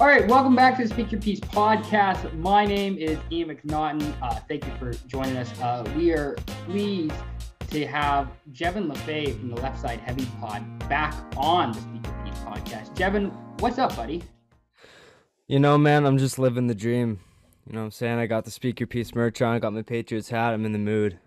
All right, welcome back to the Speak Your Piece podcast. My name is Ian McNaughton. Uh, thank you for joining us. Uh, we are pleased to have Jevin LaFay from the Left Side Heavy Pod back on the Speak Your Piece podcast. Jevin, what's up, buddy? You know, man, I'm just living the dream. You know what I'm saying? I got the Speak Your Piece merch on. I got my Patriots hat. I'm in the mood.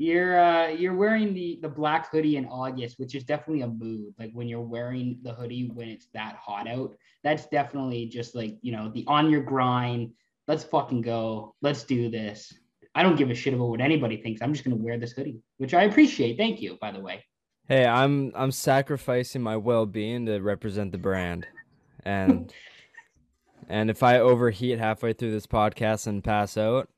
You're uh, you're wearing the the black hoodie in August, which is definitely a mood. Like when you're wearing the hoodie when it's that hot out, that's definitely just like you know the on your grind. Let's fucking go. Let's do this. I don't give a shit about what anybody thinks. I'm just gonna wear this hoodie, which I appreciate. Thank you, by the way. Hey, I'm I'm sacrificing my well-being to represent the brand, and and if I overheat halfway through this podcast and pass out,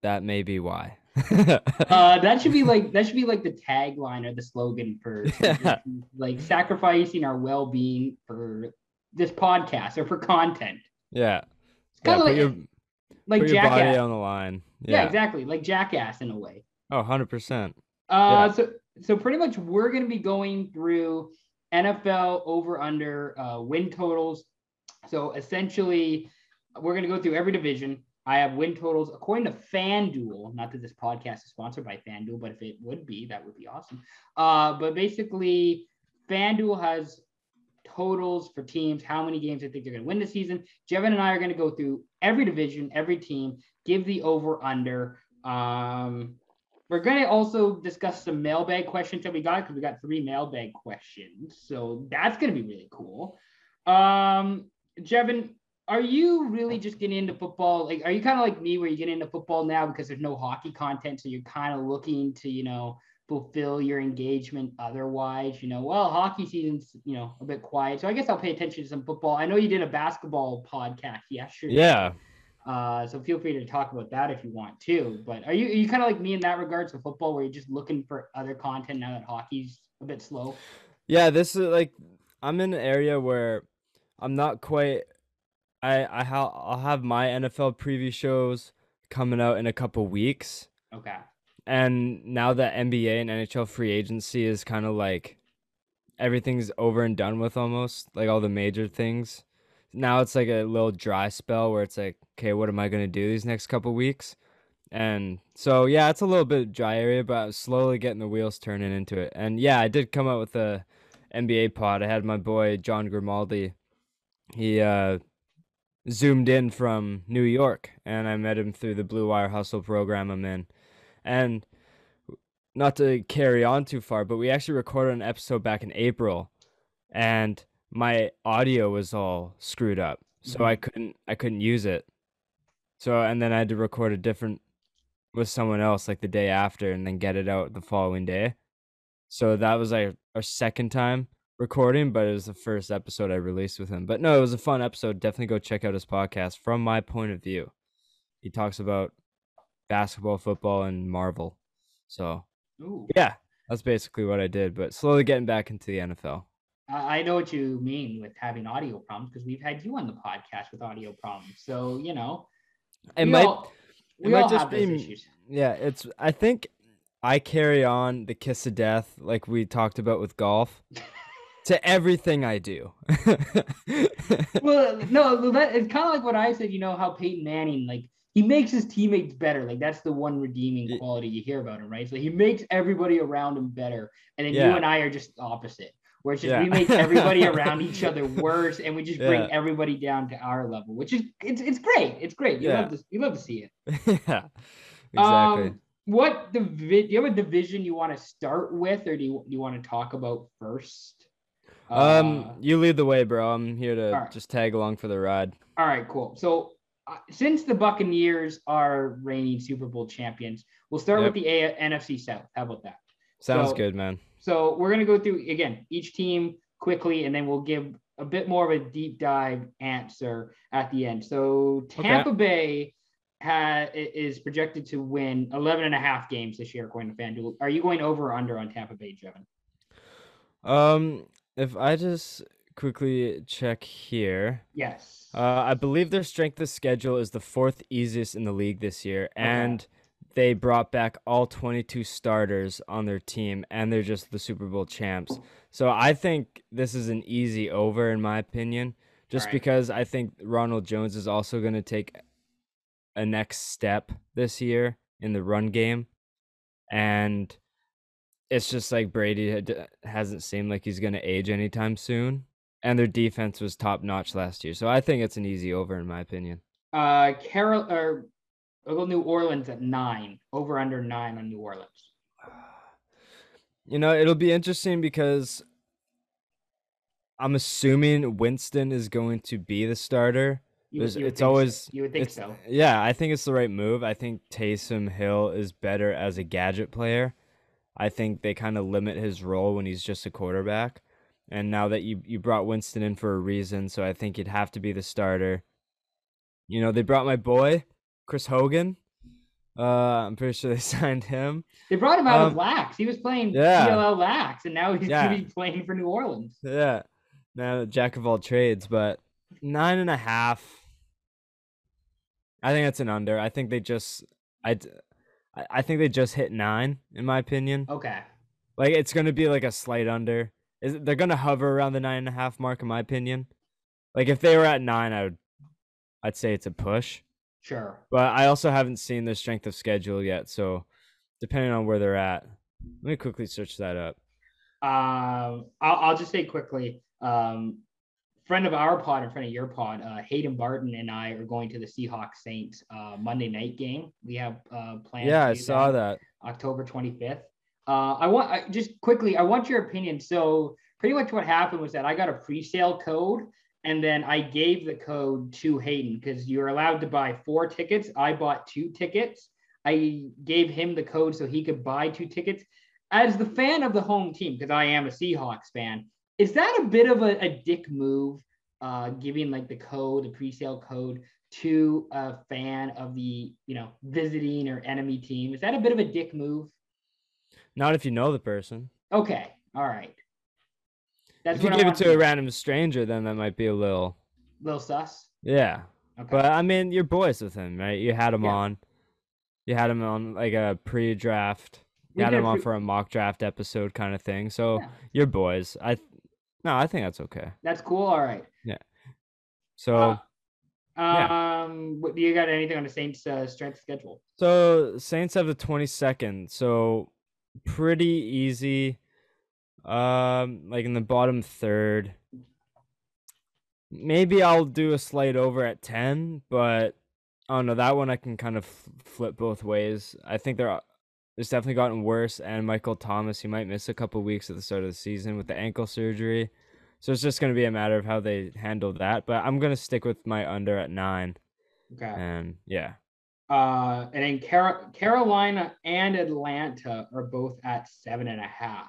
that may be why. uh, that should be like that should be like the tagline or the slogan for Yeah. like sacrificing our well-being for this podcast or for content. Yeah. It's kind of put like your, like put your body jackass. on the line. yeah. Yeah. exactly, like jackass in a way. Oh, 100%. Uh, so so pretty much we're going to be going through NFL over under uh, win totals. So essentially, we're going to go through every division. I have win totals according to FanDuel. Not that this podcast is sponsored by FanDuel, but if it would be, that would be awesome. Uh, but basically, FanDuel has totals for teams, how many games they think they're going to win this season. Jevin and I are going to go through every division, every team, give the over under. Um, we're going to also discuss some mailbag questions that we got because we got three mailbag questions. So that's going to be really cool. Um, Jevin, are you really just getting into football? Like, are you kind of like me where you get into football now because there's no hockey content? So you're kind of looking to, you know, fulfill your engagement otherwise, you know, well, hockey season's, you know, a bit quiet. So I guess I'll pay attention to some football. I know you did a basketball podcast yesterday. Yeah. Uh, so feel free to talk about that if you want to. But are you are you kind of like me in that regards to football, where you're just looking for other content now that hockey's a bit slow? Yeah, this is like I'm in an area where I'm not quite. I I ha- I'll have my NFL preview shows coming out in a couple weeks, Okay. and now that NBA and NHL free agency is kind of like everything's over and done with almost, like all the major things. Now it's like a little dry spell where it's like, okay, what am I gonna do these next couple weeks? And so yeah, it's a little bit dry area, but I'm slowly getting the wheels turning into it. And yeah, I did come out with a NBA pod. I had my boy John Grimaldi. He uh zoomed in from New York and I met him through the Blue Wire Hustle program I'm in. And not to carry on too far, but we actually recorded an episode back in April and my audio was all screwed up. So mm-hmm. I couldn't I couldn't use it. So and then I had to record a different with someone else like the day after and then get it out the following day. So that was like our second time recording, but it was the first episode I released with him. But no, it was a fun episode. Definitely go check out his podcast from my point of view. He talks about basketball, football, and Marvel. So Ooh. yeah, that's basically what I did, but slowly getting back into the NFL. I know what you mean with having audio problems because we've had you on the podcast with audio problems. So you know, It we might all, it we might all just be- issues. Yeah, it's I think I carry on the kiss of death like we talked about with golf to everything I do. well, no, that, it's kind of like what I said. You know how Peyton Manning, like he makes his teammates better. Like that's the one redeeming quality you hear about him, right? So he makes everybody around him better, and then you and I are just opposite. Where it's just Yeah. we make everybody around each other worse, and we just bring Yeah. everybody down to our level, which is it's it's great. It's great. You Yeah. love to you love to see it. yeah. Exactly. Um, what divi- do you have a division you want to start with, or do you do you want to talk about first? Um, Uh, you lead the way, bro. I'm here to alright. just tag along for the ride. All right, cool. So uh, since the Buccaneers are reigning Super Bowl champions, we'll start with the A- NFC South. How about that? Sounds So- good, man. So we're gonna go through again each team quickly, and then we'll give a bit more of a deep dive answer at the end. So Tampa Bay ha- is projected to win 11 and a half games this year, according to FanDuel. Are you going over or under on Tampa Bay, Jevin? Um, if I just quickly check here, Yes. uh, I believe their strength of schedule is the fourth easiest in the league this year, and they brought back all 22 starters on their team, and they're just the Super Bowl champs. So I think this is an easy over, in my opinion. just Right. because I think Ronald Jones is also going to take a next step this year in the run game, and it's just like Brady had, hasn't seemed like he's going to age anytime soon, and their defense was top notch last year. So I think it's an easy over in my opinion. Uh, Carol or I'll go New Orleans at nine. Over under nine on New Orleans. You know, it'll be interesting because I'm assuming Winston is going to be the starter. You, you would it's think so. always- you would think so. Yeah, I think it's the right move. I think Taysom Hill is better as a gadget player. I think they kind of limit his role when he's just a quarterback. And now that you you brought Winston in for a reason, so I think he'd have to be the starter. You know, they brought my boy, Chris Hogan. Uh, I'm pretty sure they signed him. They brought him out Um, of lax. He was playing yeah. CLL lax, and now he's Yeah. playing for New Orleans. Yeah. Now jack of all trades, but nine and a half. I think that's an under. I think they just I I- I think they just hit nine, in my opinion. Okay. Like it's gonna be like a slight under. Is they're gonna hover around the nine and a half mark, in my opinion. Like if they were at nine, I would I'd say it's a push. Sure. But I also haven't seen their strength of schedule yet, so depending on where they're at. Let me quickly search that up. Um, I'll, I'll just say quickly. Um, friend of our pod and friend of your pod, uh, Hayden Barton and I are going to the Seahawks Saints uh, Monday night game. We have uh, plans. Yeah, I saw that. October 25th. Uh, I want I, just quickly, I want your opinion. So, pretty much what happened was that I got a pre-sale code, and then I gave the code to Hayden because you're allowed to buy four tickets. I bought two tickets. I gave him the code so he could buy two tickets. As the fan of the home team, because I am a Seahawks fan, is that a bit of a, a dick move? Uh, giving like the code, the pre-sale code to a fan of the you know visiting or enemy team. Is that a bit of a dick move? Not if you know the person. Okay, all right. That's if you give it want to a random stranger, then that might be a little little sus. yeah. Okay. But I mean, you're boys with him, right? You had him Yeah. on. You had him on like a pre-draft. We You had did him on for a mock draft episode kind of thing. So Yeah. you're boys. I no, I think that's okay. That's cool. All right. Yeah. So Uh, um, what, do you got anything on the Saints' uh, strength schedule? so Saints have the 22nd. So pretty easy. Um, like in the bottom third. Maybe I'll do a slight over at 10, but I don't know. That one I can kind of f- flip both ways. I think they're it's definitely gotten worse. And Michael Thomas, he might miss a couple weeks at the start of the season with the ankle surgery. So it's just going to be a matter of how they handle that. But I'm going to stick with my under at nine. Okay. And yeah. Uh, and then Car- Carolina and Atlanta are both at seven and a half.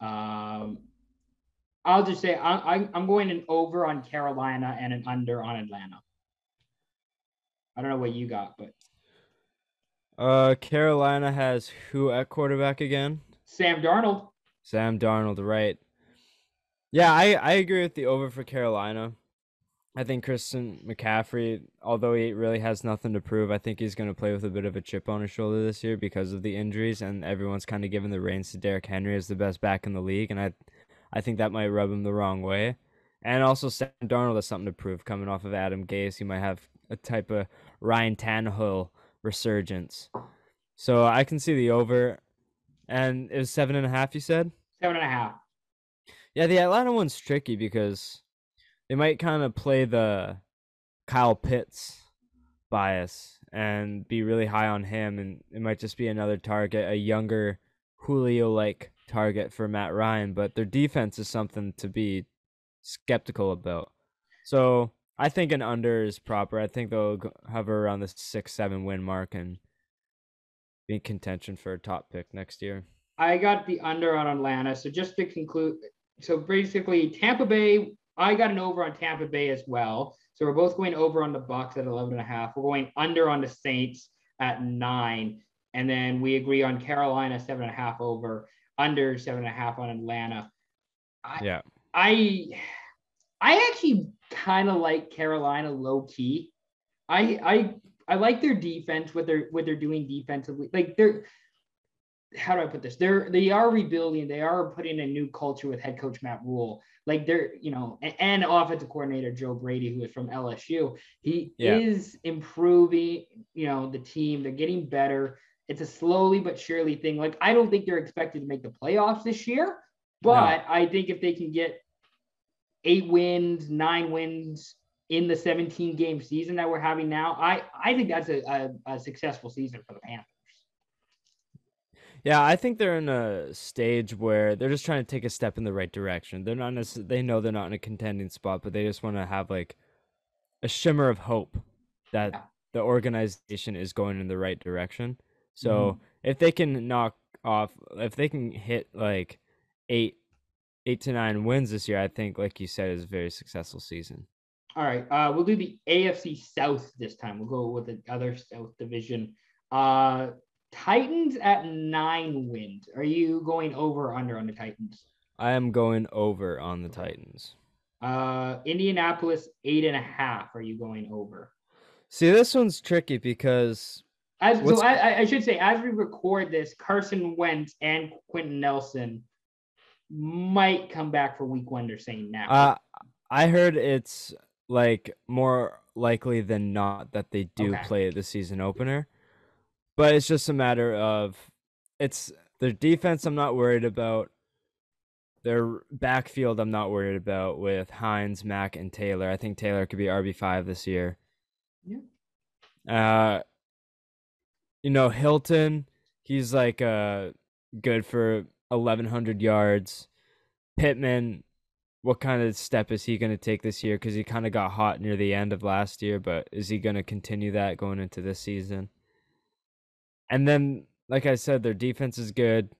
Um, I'll just say I, I, I'm going an over on Carolina and an under on Atlanta. I don't know what you got, but Uh, Carolina has who at quarterback again? Sam Darnold. Sam Darnold, right? Yeah, I I agree with the over for Carolina. I think Christian McCaffrey, although he really has nothing to prove, I think he's going to play with a bit of a chip on his shoulder this year because of the injuries, and everyone's kind of giving the reins to Derrick Henry as the best back in the league, and I, I think that might rub him the wrong way. And also, Sam Darnold has something to prove coming off of Adam Gase. He might have a type of Ryan Tannehill resurgence. So I can see the over, and it was seven and a half. You said. Seven and a half. Yeah, the Atlanta one's tricky because they might kind of play the Kyle Pitts bias and be really high on him, and it might just be another target, a younger Julio like target for Matt Ryan. But their defense is something to be skeptical about. So I think an under is proper. I think they'll hover around the six, seven win mark and be in contention for a top pick next year. I got the under on Atlanta. So just to conclude, so basically Tampa Bay, I got an over on Tampa Bay as well. So we're both going over on the Bucks at 11 and a half. We're going under on the Saints at nine. And then we agree on Carolina seven and a half over, under seven and a half on Atlanta. I, Yeah. I I actually kind of like Carolina low key. I I I like their defense, what they're what they're doing defensively. Like they're how do I put this? They're they are rebuilding. They are putting a new culture with head coach Matt Rhule. Like they're you know and, and offensive coordinator Joe Brady, who is from LSU. He Yeah. is improving. You know the team. They're getting better. It's a slowly but surely thing. Like I don't think they're expected to make the playoffs this year, but I think if they can get eight wins, nine wins in the 17 game season that we're having now, I I think that's a, a, a successful season for the Panthers. Yeah, I think they're in a stage where they're just trying to take a step in the right direction. They're not necess- they know they're not in a contending spot, but they just want to have like a shimmer of hope that Yeah. the organization is going in the right direction. So Mm-hmm. if they can knock off, if they can hit like eight, eight to nine wins this year, I think, like you said, is a very successful season. All right, uh, we'll do the AFC South this time. We'll go with the other South division. Uh, Titans at nine wins. Are you going over or under on the Titans? I am going over on the Titans. Uh, Indianapolis eight and a half. Are you going over? See, this one's tricky because As so, I, I- I should say, as we record this, Carson Wentz and Quenton Nelson might come back for Week One. They're saying now. Uh, I heard it's like more likely than not that they do Okay. play the season opener, but it's just a matter of it's their defense. I'm not worried about. Their backfield, I'm not worried about with Hines, Mack, and Taylor. I think Taylor could be RB five this year. Yeah. Uh, you know Hilton, he's like uh good for 1100 yards. Pittman, what kind of step is he going to take this year? Because he kind of got hot near the end of last year, but is he going to continue that going into this season? And then, like I said, their defense is good.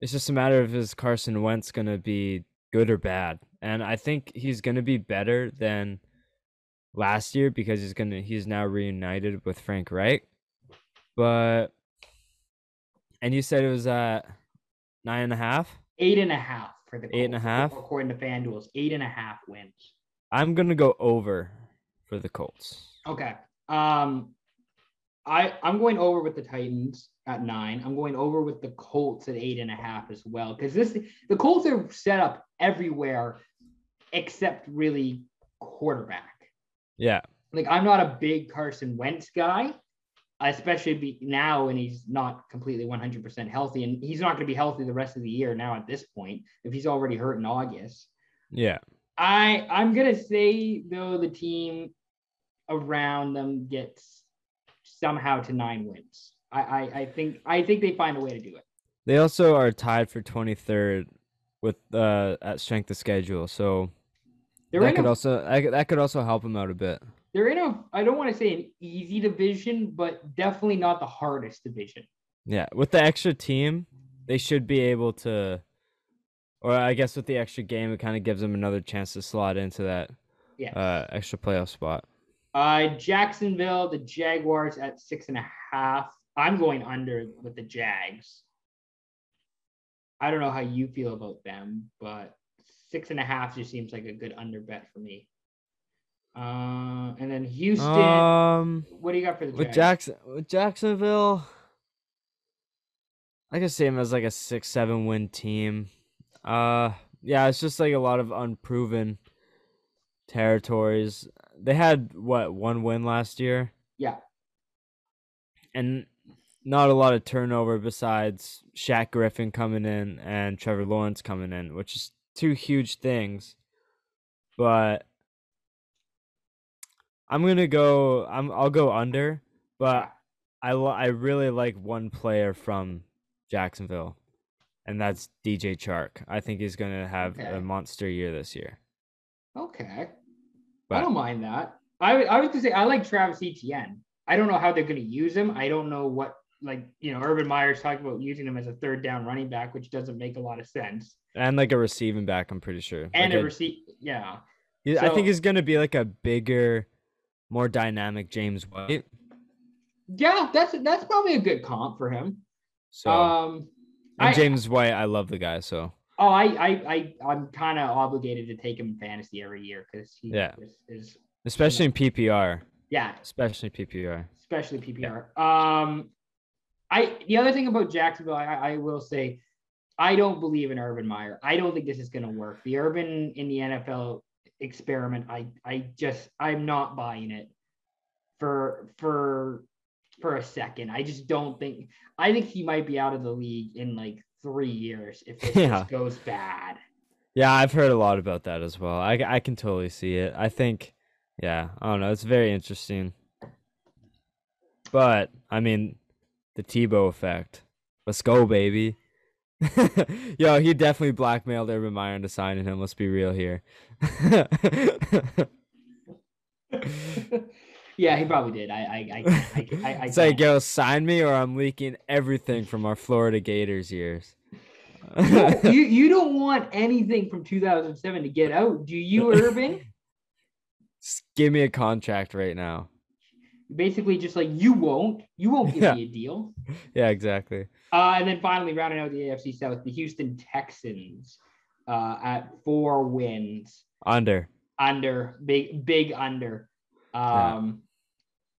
It's just a matter of is Carson Wentz going to be good or bad? And I think he's going to be better than last year because he's gonna he's now reunited with Frank Reich. But and you said it was at nine and a half. eight and a half for the Eight and a Colts, half? according to FanDuel's eight and a half wins. I'm gonna go over for the Colts. Okay. Um, I I'm going over with the Titans at nine. I'm going over with the Colts at eight and a half as well because this the Colts are set up everywhere except really quarterback. Yeah, Like I'm not a big Carson Wentz guy, especially be now when he's not completely 100% healthy, and he's not going to be healthy the rest of the year now at this point if he's already hurt in August. yeah. I I'm gonna say though the team around them gets somehow to nine wins. I, I I think I think they find a way to do it. They also are tied for 23rd with uh at strength of schedule, so They're that could a, also that could also help them out a bit. They're in a I don't want to say an easy division, but definitely not the hardest division. Yeah, with the extra team, they should be able to, or I guess with the extra game, it kind of gives them another chance to slot into that Yeah. uh extra playoff spot. Uh, Jacksonville, the Jaguars at six and a half. I'm going under with the Jags. I don't know how you feel about them, but six and a half just seems like a good under bet for me. Uh, and then Houston. Um, what do you got for the with? Jackson with Jacksonville, I could see him as like a six seven win team. Uh, yeah, it's just like a lot of unproven territories. They had what one win last year, Yeah. and not a lot of turnover besides Shaq Griffin coming in and Trevor Lawrence coming in, which is two huge things. But I'm gonna go. I'm. I'll go under, but I I really like one player from Jacksonville, and that's DJ Chark. I think he's gonna have Okay. a monster year this year. Okay. I don't mind that. I, I was gonna say I like Travis Etienne. I don't know how they're gonna use him. I don't know what like you know Urban Meyer's talking about using him as a third down running back, which doesn't make a lot of sense. and like a receiving back, I'm pretty sure. And Like a receipt, yeah. I so- think he's gonna be like a bigger, more dynamic James White. Yeah, that's that's probably a good comp for him. So um, I- James White, I love the guy. So oh, I I I I'm kind of obligated to take him in fantasy every year because he Yeah. is, is especially in PPR, yeah, especially PPR. especially PPR. Um, I the other thing about Jacksonville, I, I will say, I don't believe in Urban Meyer. I don't think this is going to work. The Urban in the NFL experiment, I I just I'm not buying it for for for a second. I just don't think. I think he might be out of the league in like three years if this Yeah. just goes bad. Yeah, I've heard a lot about that as well. I, I can totally see it. I think, yeah, I don't know. It's very interesting. But, I mean, the Tebow effect. Let's go, baby. Yo, he definitely blackmailed Urban Meyer into signing him. Let's be real here. yeah, he probably did. I I I I, I, I it's like, yo, sign me or I'm leaking everything from our Florida Gators years. No, you you don't want anything from 2007 to get out, do you, Urban? Just give me a contract right now. Basically, just like you won't, you won't give Yeah. me a deal. Yeah, exactly. Uh, and then finally, rounding out the AFC South, the Houston Texans uh, at four wins Under. under big big under. Yeah. Um,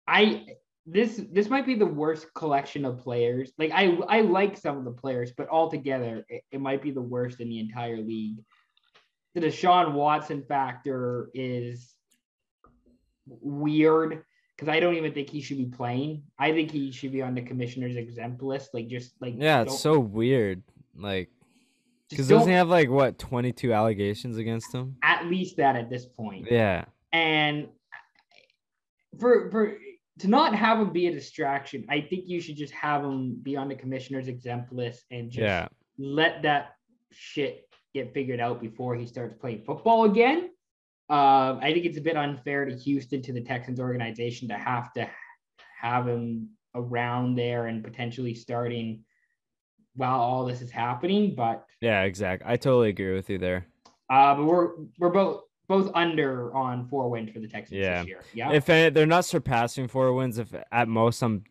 I this this might be the worst collection of players. Like I I like some of the players, but altogether it, it might be the worst in the entire league. The Deshaun Watson factor is weird because I don't even think he should be playing. I think he should be on the commissioner's exempt list. Like just like Yeah, it's so weird. Like, because doesn't he have like what twenty two allegations against him? at least that at this point. Yeah, and for for to not have him be a distraction, I think you should just have him be on the commissioner's exempt list and just yeah, let that shit get figured out before he starts playing football again. Um, I think it's a bit unfair to Houston to the Texans organization to have to have him around there and potentially starting while all this is happening. But yeah. Exactly. I totally agree with you there. uh, but we're we're both both under on four wins for the Texans Yeah. this year. Yeah. If they're not surpassing four wins, if at most I'm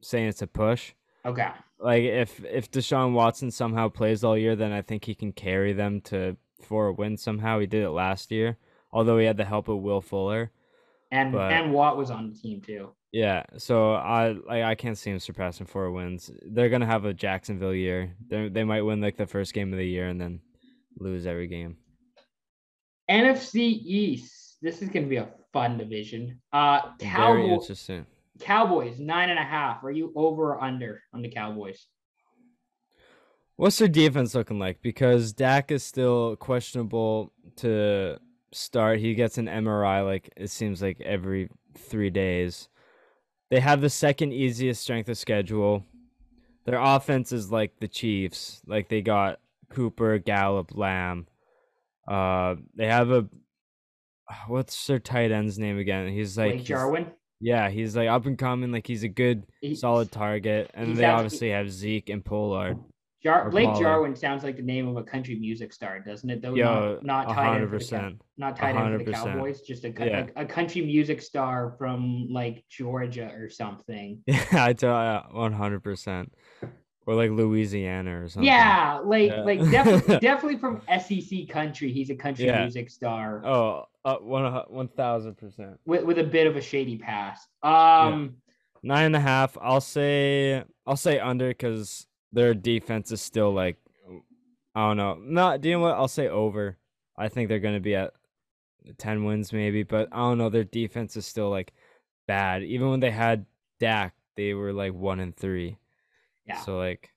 saying it's a push. okay. Like if if Deshaun Watson somehow plays all year, then I think he can carry them to four wins somehow. He did it last year, although he had the help of Will Fuller. And But- and Watt was on the team too. Yeah, so I like I can't see him surpassing four wins. They're gonna have a Jacksonville year. They they might win like the first game of the year and then lose every game. NFC East. This is going to be a fun division. Uh, Very Cowboys. interesting. Cowboys nine and a half. Are you over or under on the Cowboys? What's their defense looking like? Because Dak is still questionable to start. He gets an MRI like it seems like every three days. They have the second easiest strength of schedule. Their offense is like the Chiefs. Like they got Cooper, Gallup, Lamb. Uh, they have a what's their tight end's name again? He's like Blake he's- Jarwin. Yeah, he's like up and coming. Like he's a good, He- solid target. And they obviously have Zeke and Pollard. Jar- Blake. Jarwin sounds like the name of a country music star, doesn't it? Though not, not end for the Cow- percent. not tight end for the Cowboys. Just a, Yeah. a, a country music star from like Georgia or something. Yeah, I tell you, one hundred percent, or like Louisiana or something. Yeah, like Yeah. like definitely definitely from SEC country. He's a country Yeah. music star. Oh, uh, one one thousand percent. with, with a bit of a shady past. Um, Nine and a half. I'll say. I'll say under because their defense is still like, I don't know. Not. Do you know what? I'll say over. I think they're gonna be at ten wins maybe, but I don't know. Their defense is still like bad. Even when they had Dak, they were like one and three. yeah. So like,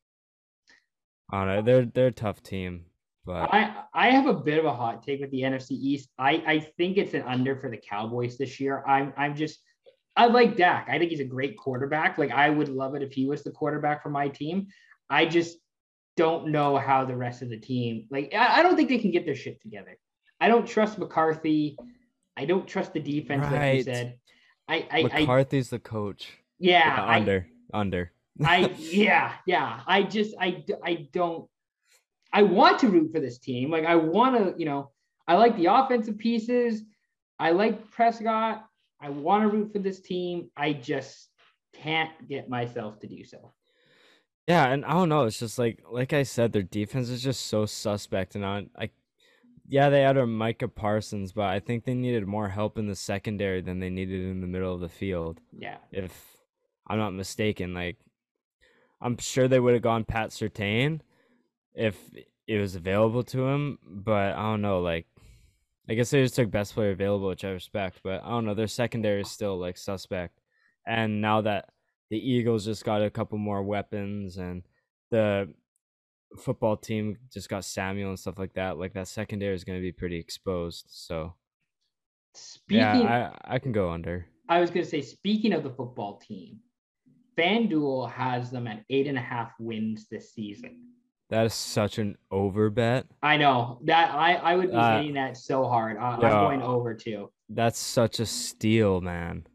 I don't know. They're they're a tough team, but I I have a bit of a hot take with the NFC East. I I think it's an under for the Cowboys this year. I'm I'm just I like Dak. I think he's a great quarterback. Like I would love it if he was the quarterback for my team. I just don't know how the rest of the team like I, I don't think they can get their shit together. I don't trust McCarthy. I don't trust the defense, like you Right. said. I I, I McCarthy's the coach. yeah, Yeah, I, under under. I yeah, yeah. I just I I don't I want to root for this team. Like I want to, you know, I like the offensive pieces. I like Prescott. I want to root for this team. I just can't get myself to do so. Yeah, and I don't know. It's just like like I said, their defense is just so suspect, and on like, yeah, they had a Micah Parsons, but I think they needed more help in the secondary than they needed in the middle of the field. Yeah. If I'm not mistaken, like, I'm sure they would have gone Pat Surtain if it was available to him, but I don't know. Like, I guess they just took best player available, which I respect, but I don't know. Their secondary is still like suspect, and now that the Eagles just got a couple more weapons and the football team just got Samuel and stuff like that, like that secondary is going to be pretty exposed. So, Speaking, yeah, I, I can go under. I was going to say, speaking of the football team, FanDuel has them at eight and a half wins this season. That is such an over bet. I know that I, I would be Uh, hitting that so hard. I, I'm going over too. That's such a steal, man.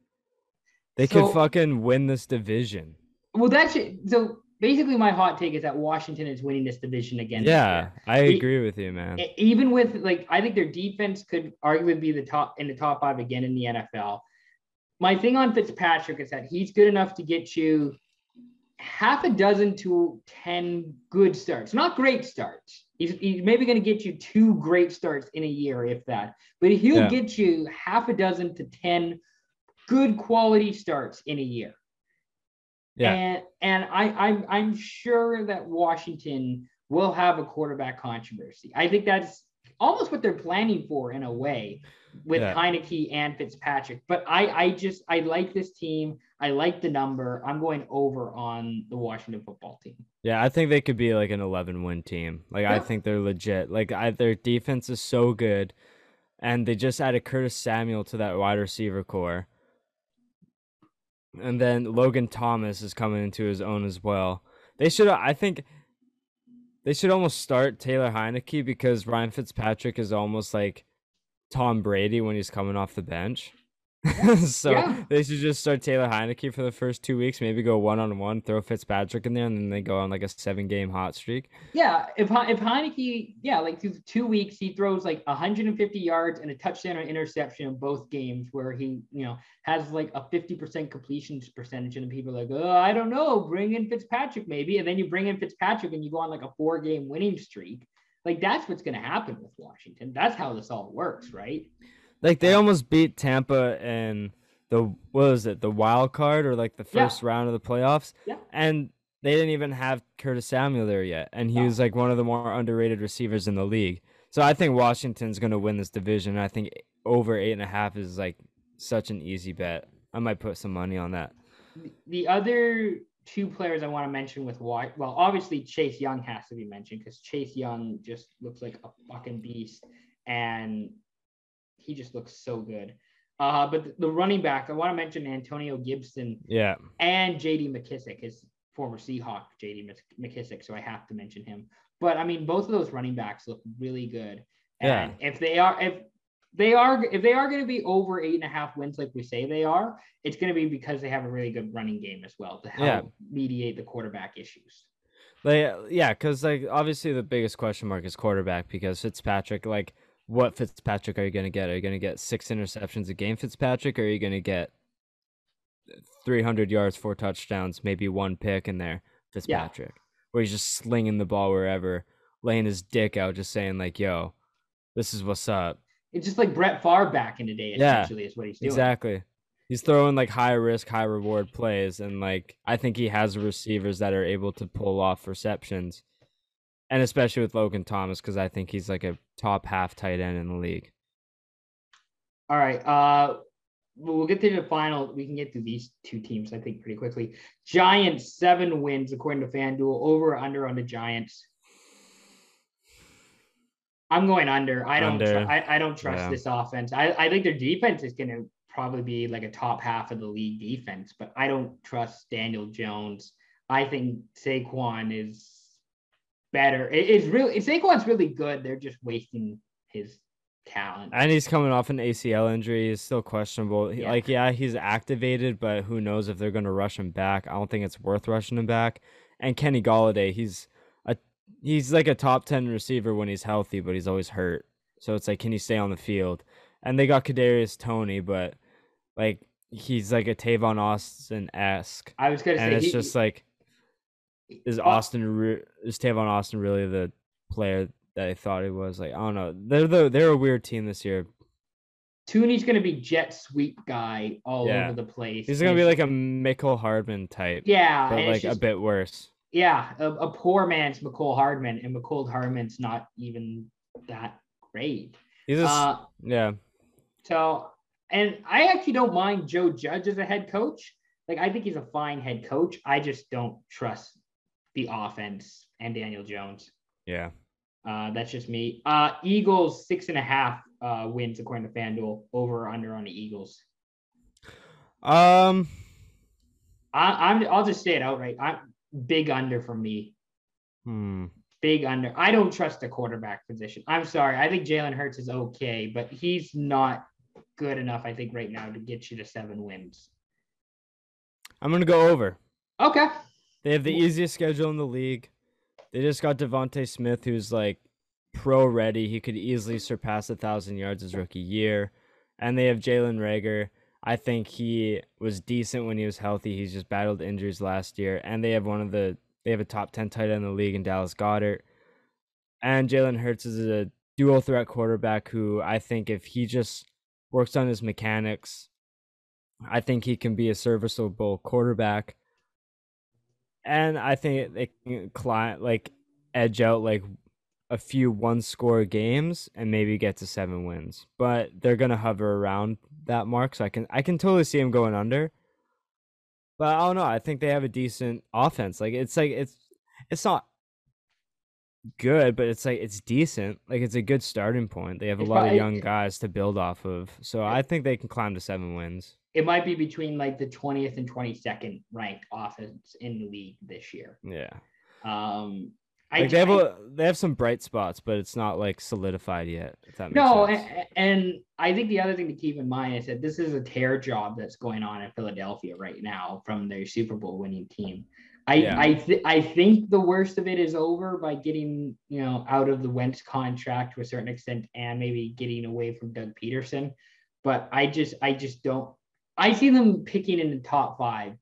They So- could fucking win this division. Well, that's it. so basically my hot take is that Washington is winning this division again. Yeah, I agree with you, man. Even with like, I think their defense could arguably be the top in the top five again in the NFL. My thing on Fitzpatrick is that he's good enough to get you half a dozen to 10 good starts, not great starts. He's, he's maybe going to get you two great starts in a year, if that, but he'll Yeah. get you half a dozen to 10 good quality starts in a year. Yeah. And and I I'm I'm sure that Washington will have a quarterback controversy. I think that's almost what they're planning for in a way with Yeah. Heinicke and Fitzpatrick. But I I just I like this team. I like the number. I'm going over on the Washington football team. Yeah, I think they could be like an 11 win team. Like I think they're legit. Like I, their defense is so good, and they just added Curtis Samuel to that wide receiver core. And then Logan Thomas is coming into his own as well. They should, I think, they should almost start Taylor Heinicke because Ryan Fitzpatrick is almost like Tom Brady when he's coming off the bench. so Yeah. they should just start Taylor Heinicke for the first two weeks, maybe go one on one, throw Fitzpatrick in there, and then they go on like a seven game hot streak. Yeah, if if Heinicke, yeah, like through two weeks, he throws like 150 yards and a touchdown or interception in both games, where he, you know, has like a 50% completion percentage, and people are like, oh, I don't know, bring in Fitzpatrick maybe, and then you bring in Fitzpatrick and you go on like a four game winning streak. Like that's what's going to happen with Washington. That's how this all works, right? Like they almost beat Tampa in the what was it, the wild card or like the Yeah. first round of the playoffs. Yeah. And they didn't even have Curtis Samuel there yet. And he No. was like one of the more underrated receivers in the league. So I think Washington's gonna win this division. I think over eight and a half is like such an easy bet. I might put some money on that. The- The other two players I want to mention with why, well, obviously Chase Young has to be mentioned because Chase Young just looks like a fucking beast, and he just looks so good. Uh, but the- running back, I want to mention Antonio Gibson Yeah. and JD McKissic, his former Seahawk JD McKissic, so I have to mention him. But I mean, both of those running backs look really good. And if they are, if they are, if they are going to be over eight and a half wins, like we say they are, it's going to be because they have a really good running game as well to help Yeah. mediate the quarterback issues. Like yeah, because like obviously the biggest question mark is quarterback because Fitzpatrick, like what Fitzpatrick are you gonna get? Are you gonna get six interceptions a game, Fitzpatrick, or are you gonna get three hundred yards, four touchdowns, maybe one pick in there, Fitzpatrick, where he's just slinging the ball wherever, laying his dick out, just saying like, "Yo, this is what's up." It's just like Brett Favre back in the day, Yeah, essentially, is what he's doing. Exactly. He's throwing like high risk, high reward plays, and like I think he has receivers that are able to pull off receptions, and especially with Logan Thomas because I think he's like a top half tight end in the league. All right. Uh, we'll get to the final. We can get to these two teams, I think, pretty quickly. Giants seven wins according to FanDuel. Over or under on the Giants. I'm going under. I don't. Tr- I, I don't trust Yeah. this offense. I, I think their defense is going to probably be like a top half of the league defense, but I don't trust Daniel Jones. I think Saquon is better. It- it's really Saquon's really good. They're just wasting his talent. And he's coming off an ACL injury. He's still questionable. Yeah. Like, yeah, he's activated, but who knows if they're going to rush him back? I don't think it's worth rushing him back. And Kenny Golladay, he's a he's like a top ten receiver when he's healthy, but he's always hurt. So it's like, can he stay on the field? And they got Kadarius Toney, but like he's like a Tavon Austin esque, I was to and say it's he- just like, is Austin is Tavon Austin really the player that I thought he was? Like, I don't know. They're the they're a weird team this year. Toney's going to be jet sweep guy all Yeah. over the place. He's gonna be like a Mecole Hardman type, yeah, but like a bit worse. yeah, a, a poor man's Mecole Hardman, and Mecole Hardman's not even that great. He's just, Uh, yeah. so, and I actually don't mind Joe Judge as a head coach. Like, I think he's a fine head coach. I just don't trust the offense and Daniel Jones. Yeah. Uh, that's just me. Uh, Eagles six and a half uh, wins according to FanDuel. Over or under on the Eagles. Um. I, I'm. I'll just say it outright. I'm big under for me. Hmm. Big under. I don't trust the quarterback position. I'm sorry. I think Jalen Hurts is okay, but he's not good enough. I think right now to get you to seven wins. I'm gonna go over. Okay. They have the easiest schedule in the league. They just got DeVonta Smith, who's like pro ready. He could easily surpass a thousand yards his rookie year. And they have Jalen Reagor. I think he was decent when he was healthy. He's just battled injuries last year. And they have one of the they have a top ten tight end in the league in Dallas Goedert. And Jalen Hurts is a dual threat quarterback who I think if he just works on his mechanics, I think he can be a serviceable quarterback and I think they can climb like edge out like a few one score games and maybe get to seven wins. But they're gonna hover around that mark, so I can I can totally see them going under. But I don't know. I think they have a decent offense. Like it's like it's it's not good, but it's like it's decent. Like it's a good starting point. They have a lot of young guys to build off of. So I think they can climb to seven wins. It might be between like the 20th and 22nd ranked offense in the league this year. Yeah. Um, I, Like they have a, they have some bright spots, but it's not like solidified yet. If that makes no, and, and I think the other thing to keep in mind is that this is a tear job that's going on in Philadelphia right now from their Super Bowl winning team. I Yeah. I th- I think the worst of it is over by getting you know out of the Wentz contract to a certain extent and maybe getting away from Doug Pederson. But I just I just don't. I see them picking in the top five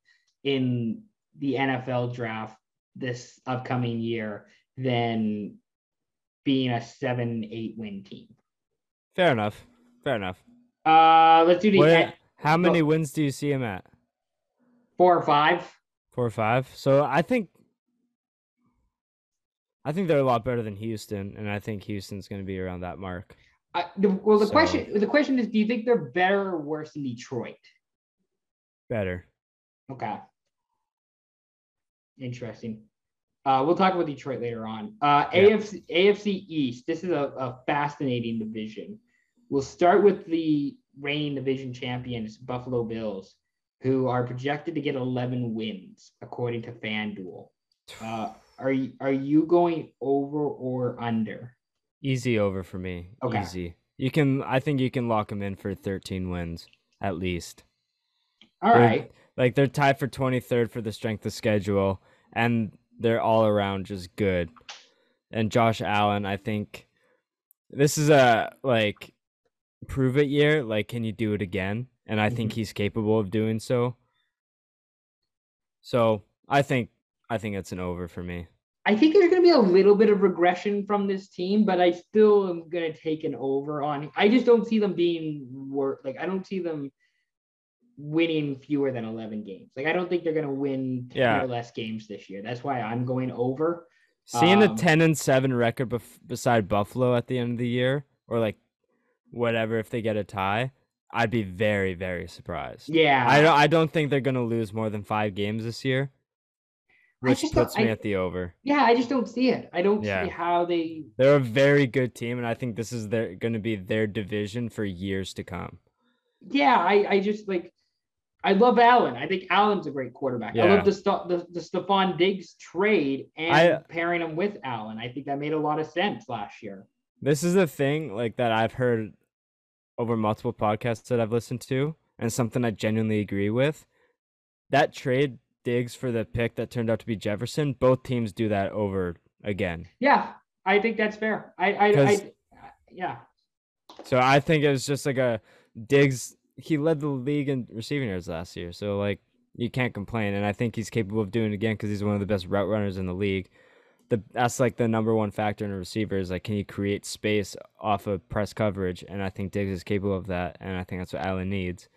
in the NFL draft this upcoming year than being a seven eight win team. Fair enough. Fair enough. Uh, let's do the What- how many go- wins do you see him at? four or five. Four or five. So I think I think they're a lot better than Houston, and I think Houston's going to be around that mark. I, the, well, the So- question the question is, do you think they're better or worse than Detroit? Better. Okay, interesting. Uh, we'll talk about Detroit later on. Uh, Yeah. AFC AFC East. This is a, a fascinating division. We'll start with the reigning division champions, Buffalo Bills, who are projected to get 11 wins according to FanDuel. Uh, are you are you going over or under? Easy over for me. Okay. Easy. You can. I think you can lock them in for 13 wins at least. All They're- right. Like they're tied for 23rd for the strength of schedule, and they're all around just good. And Josh Allen, I think this is a like prove it year. Like, can you do it again? And I think mm-hmm. he's capable of doing so. So I think I think it's an over for me. I think there's going to be a little bit of regression from this team, but I still am going to take an over on. I just don't see them being work. Like I don't see them winning fewer than 11 games. Like I don't think they're going to win 10 Yeah. or less games this year. That's why I'm going over. Seeing a Um, 10 and 7 record bef- beside Buffalo at the end of the year, or like whatever, if they get a tie, I'd be very, very surprised. Yeah. I don't, I don't think they're going to lose more than five games this year, which puts me I- at the over. yeah, I just don't see it. I don't Yeah. see how they They're a very good team, and I think this is their going to be their division for years to come. yeah, I, I just like I love Allen. I think Allen's a great quarterback. I love the the, the Stefon Diggs trade and I- pairing him with Allen. I think that made a lot of sense last year. This is the thing like that I've heard over multiple podcasts that I've listened to, and something I genuinely agree with. That trade Diggs for the pick that turned out to be Jefferson, both teams do that over again. Yeah, I think that's fair. I I, I, yeah. So I think it was just like a Diggs. He led the league in receiving yards last year, so like you can't complain. And I think he's capable of doing it again because he's one of the best route runners in the league. The that's like the number one factor in a receiver is like can you create space off of press coverage, and I think Diggs is capable of that, and I think that's what Allen needs.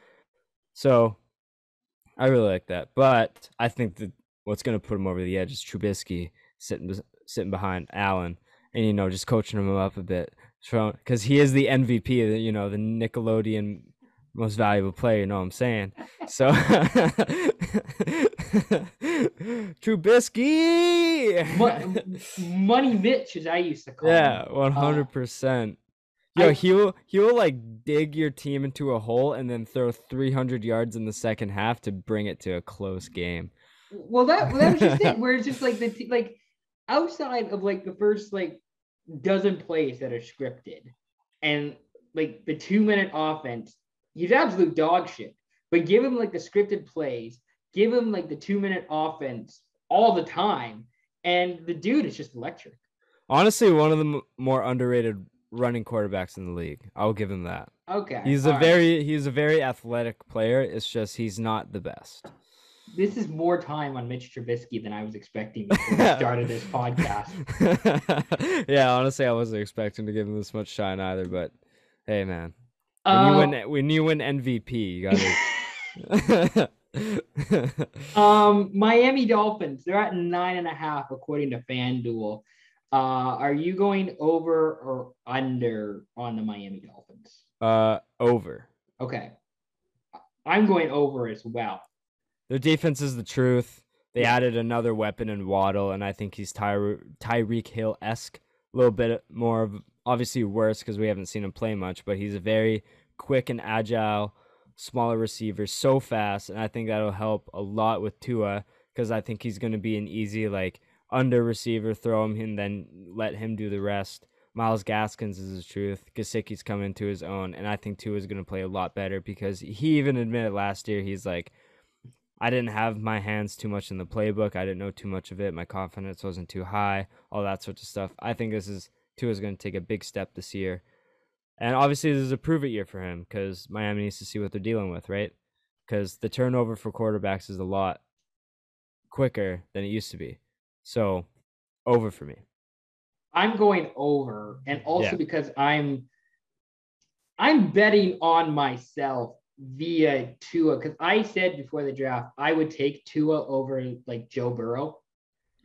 So I really like that, but I think the what's going to put him over the edge is Trubisky sitting sitting behind Allen, and you know just coaching him up a bit, because he is the MVP, you know, the Nickelodeon most valuable player. You know what I'm saying? So Trubisky, Money Mitch, as I used to call yeah, uh, one hundred percent. Yo, I- he will he will like dig your team into a hole and then throw 300 yards in the second half to bring it to a close game. Well, that well, that was just it. Where it's just like the t- like outside of like the first like dozen plays that are scripted, and like the two minute offense, he's absolute dog shit. But give him like the scripted plays, give him like the two minute offense all the time, and the dude is just electric. Honestly, one of the m- more underrated running quarterbacks in the league. I'll give him that. Okay, He's a all right. very he's a very athletic player. It's just he's not the best. This is more time on Mitch Trubisky than I was expecting before we started this podcast. yeah, honestly, I wasn't expecting to give him this much shine either. But hey, man, when Uh, you win when you win MVP, you gotta. Um, Miami Dolphins, they're at nine and a half according to FanDuel. Uh, are you going over or under on the Miami Dolphins? uh, over. Okay. I'm going over as well. Their defense is the truth. They Yeah. added another weapon in Waddle, and I think he's Tyre- Tyreek Hill esque. A little bit more of, obviously worse because we haven't seen him play much, but he's a very quick and agile, smaller receiver, so fast, and I think that'll help a lot with Tua because I think he's going to be an easy like under receiver, throw him and then let him do the rest. Myles Gaskins is the truth. Gesicki's coming to his own, and I think Tua is going to play a lot better because he even admitted last year he's like, I didn't have my hands too much in the playbook. I didn't know too much of it. My confidence wasn't too high. All that sort of stuff. I think this is Tua's going to take a big step this year, and obviously this is a prove it year for him because Miami needs to see what they're dealing with, right? Because the turnover for quarterbacks is a lot quicker than it used to be. So, over for me. I'm going over, and also Yeah. because I'm I'm betting on myself via Tua because I said before the draft I would take Tua over like Joe Burrow.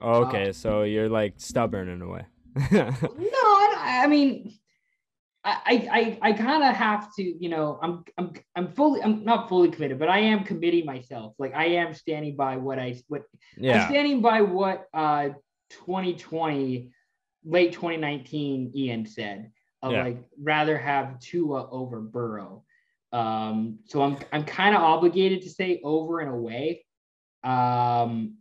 Okay, um, so you're like stubborn in a way. No, I, I mean, I I I kind of have to, you know, I'm I'm I'm fully I'm not fully committed, but I am committing myself. Like I am standing by what I what I'm yeah, standing by what uh 2020 late 2019 Ian said of Yeah. like rather have Tua over Burrow. Um, so I'm I'm kind of obligated to say over and away. Um,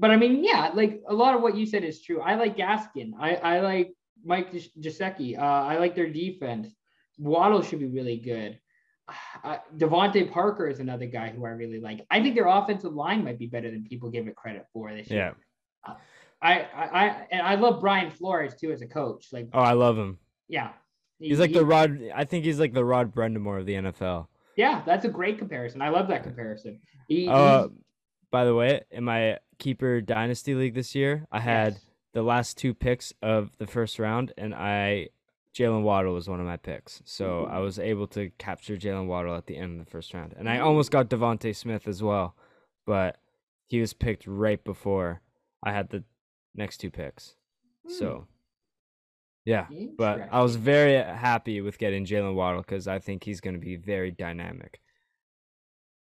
but I mean, yeah, like a lot of what you said is true. I like Gaskin. I I like Mike Gesicki. Uh, I like their defense. Waddle should be really good. Uh, DeVante Parker is another guy who I really like. I think their offensive line might be better than people give it credit for this year. yeah. I, I, I, and I love Brian Flores too as a coach. Like, Oh, I love him. yeah, He's He- like the Rod. I think he's like the Rod Brind'Amour of the NFL. yeah. That's a great comparison. I love that comparison. He, Uh, by the way, am my keeper dynasty league this year, I had yes. the last two picks of the first round, and I Jaylen Waddle was one of my picks, so I was able to capture Jaylen Waddle at the end of the first round, and I almost got DeVonta Smith as well, but he was picked right before I had the next two picks. Hmm, So, yeah, but I was very happy with getting Jaylen Waddle because I think he's going to be very dynamic,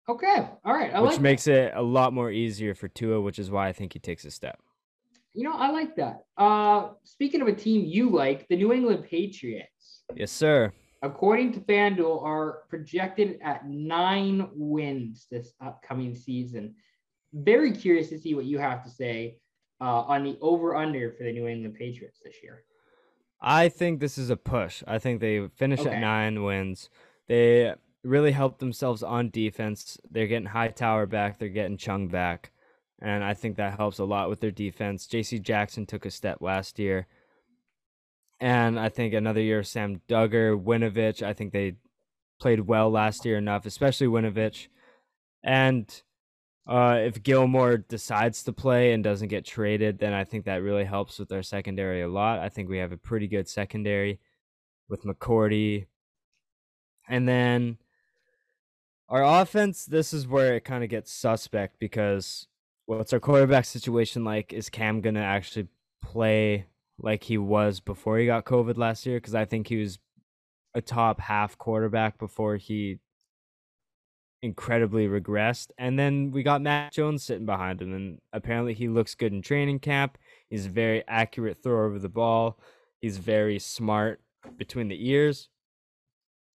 okay. All right. I which like that. makes it a lot more easier for Tua, which is why I think he takes a step. You know, I like that. Uh, speaking of a team you like, the New England Patriots, Yes, sir. according to FanDuel, are projected at nine wins this upcoming season. Very curious to see what you have to say uh, on the over/under for the New England Patriots this year. I think this is a push. I think they finish Okay. at nine wins. They really helped themselves on defense. They're getting Hightower back. They're getting Chung back. And I think that helps a lot with their defense. JC Jackson took a step last year. And I think another year, of Sam Duggar, Winovich, I think they played well last year enough, especially Winovich. And uh, if Gilmore decides to play and doesn't get traded, then I think that really helps with our secondary a lot. I think we have a pretty good secondary with McCourty. And then our offense, this is where it kind of gets suspect because what's our quarterback situation like? Is Cam gonna actually play like he was before he got COVID last year? Because I think he was a top half quarterback before he incredibly regressed. And then we got Mac Jones sitting behind him, and apparently he looks good in training camp. He's a very accurate thrower of the ball. He's very smart between the ears.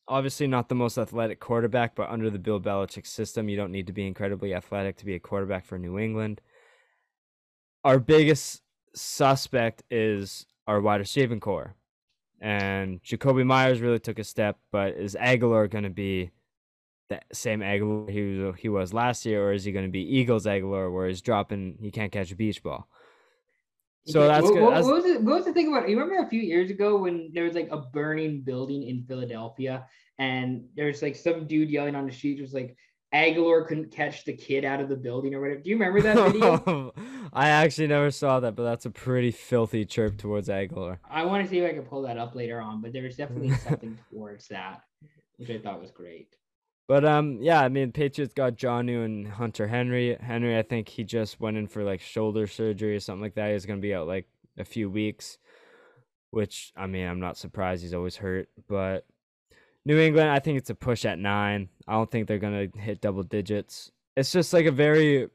Obviously, not the most athletic quarterback, but under the Bill Belichick system, you don't need to be incredibly athletic to be a quarterback for New England. Our biggest suspect is our wide receiving core. And Jakobi Meyers really took a step, but is Agholor going to be the same Agholor he, he was last year, or is he going to be Eagles Agholor, where he's dropping, he can't catch a beach ball? So that's what, good. What, what, was it, what was the thing about? You remember a few years ago when there was like a burning building in Philadelphia, and there's like some dude yelling on the street, was like Agholor couldn't catch the kid out of the building or whatever. Do you remember that video? I actually never saw that, but that's a pretty filthy chirp towards Agholor. I want to see if I can pull that up later on, but there was definitely something towards that, which I thought was great. But um, yeah, I mean, Patriots got Jonnu and Hunter Henry. Henry, I think he just went in for like shoulder surgery or something like that. He's gonna be out like a few weeks, which I mean, I'm not surprised. He's always hurt. But New England, I think it's a push at nine. I don't think they're gonna hit double digits. It's just like a very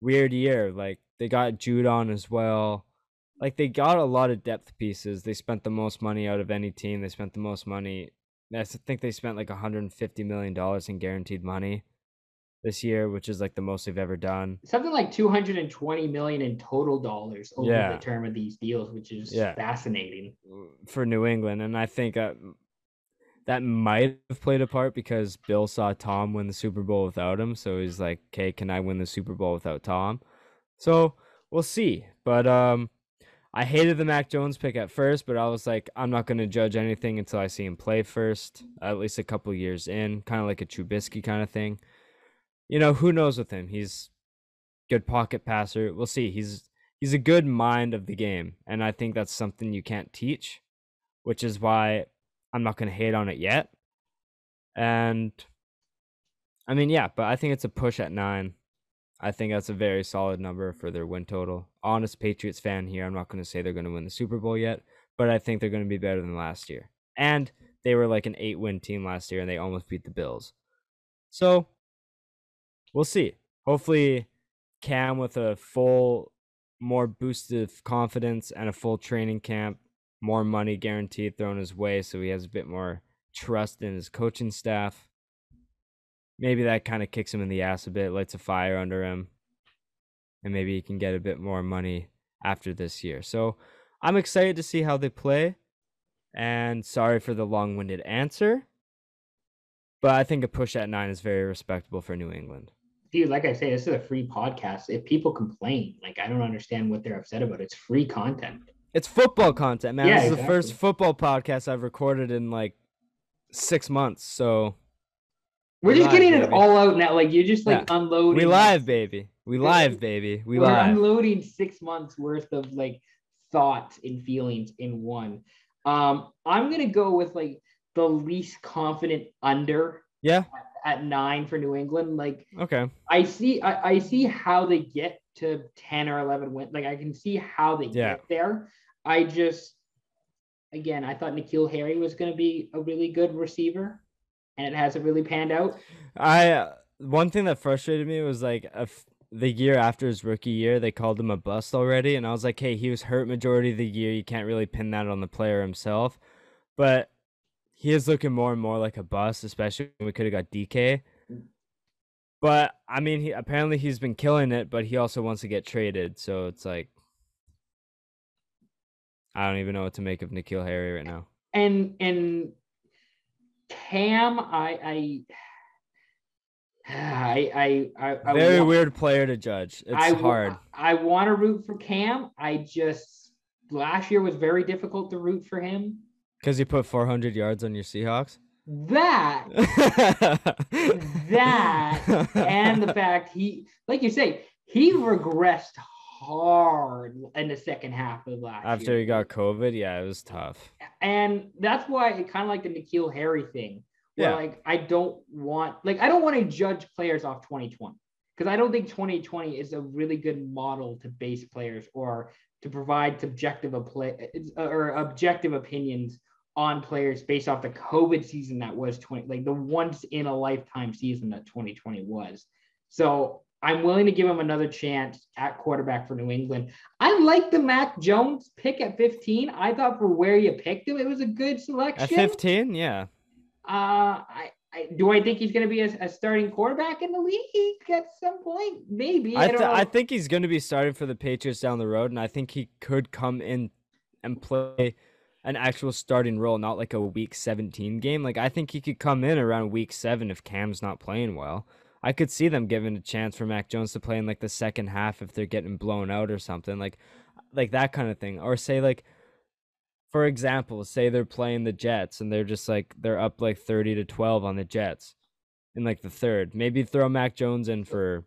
weird year. Like they got Judon as well. Like they got a lot of depth pieces. They spent the most money out of any team. They spent the most money I think they spent like 150 million dollars in guaranteed money this year, which is like the most they've ever done. Something like 220 million in total dollars over yeah. the term of these deals, which is yeah. fascinating for New England. And I think uh, that might have played a part because Bill saw Tom win the Super Bowl without him, so he's like, "Okay, can I win the Super Bowl without Tom?" So we'll see. But um, I hated the Mac Jones pick at first, but I was like, I'm not going to judge anything until I see him play first, at least a couple years in, kind of like a Trubisky kind of thing. You know, who knows with him? He's good pocket passer. We'll see. He's he's a good mind of the game, and I think that's something you can't teach, which is why I'm not going to hate on it yet. And I mean, yeah, but I think it's a push at 9. I think that's a very solid number for their win total. Honest Patriots fan here. I'm not going to say they're going to win the Super Bowl yet, but I think they're going to be better than last year. And they were like an eight win team last year and they almost beat the Bills. So we'll see. Hopefully, Cam with a full, more boosted confidence and a full training camp, more money guaranteed thrown his way so he has a bit more trust in his coaching staff maybe that kind of kicks him in the ass a bit, lights a fire under him, and maybe he can get a bit more money after this year. So I'm excited to see how they play. And sorry for the long winded answer. But I think a push at nine is very respectable for New England. Dude, like I say, this is a free podcast. If people complain, like I don't understand what they're upset about. It's free content. It's football content, man. Yeah, this is exactly. the first football podcast I've recorded in like six months. So we're just live, getting baby. it all out now. Like you're just like yeah. unloading. We live, baby. We live, baby. We We're live. unloading six months worth of like thoughts and feelings in one. Um, I'm gonna go with like the least confident under. Yeah. At, at nine for New England, like okay, I see, I, I see how they get to ten or eleven wins. Like I can see how they yeah. get there. I just, again, I thought N'Keal Harry was going to be a really good receiver and it hasn't really panned out. I uh, one thing that frustrated me was like the year after his rookie year, they called him a bust already, and I was like, hey, he was hurt majority of the year. You can't really pin that on the player himself, but he is looking more and more like a bust, especially when we could have got DK. But I mean, he apparently he's been killing it, but he also wants to get traded, so it's like I don't even know what to make of N'Keal Harry right now. And and Cam, I, I, I, I, I very weird player to judge. It's I, hard. I, I want to root for Cam. I just last year was very difficult to root for him because you put 400 yards on your Seahawks. That, that, and the fact he, like you say, he regressed hard in the second half of last After year. he got COVID, yeah, it was tough. And that's why it kind of like the N'Keal Harry thing. Where yeah. like I don't want like I don't want to judge players off 2020. because I don't think 2020 is a really good model to base players or to provide subjective play or objective opinions on players based off the COVID season that was 20, like the once in a lifetime season that 2020 was. So I'm willing to give him another chance at quarterback for New England. I like the Mac Jones pick at 15. I thought for where you picked him, it was a good selection. At 15, yeah. Uh, I, I do I think he's going to be a, a, starting quarterback in the league at some point? Maybe. I, I, I think he's going to be starting for the Patriots down the road, and I think he could come in and play an actual starting role, not like a week 17 game. Like I think he could come in around week seven if Cam's not playing well. I could see them giving a chance for Mac Jones to play in like the second half if they're getting blown out or something like like that kind of thing. Or say like for example, say they're playing the Jets and they're just like they're up like 30 to 12 on the Jets in like the third. Maybe throw Mac Jones in for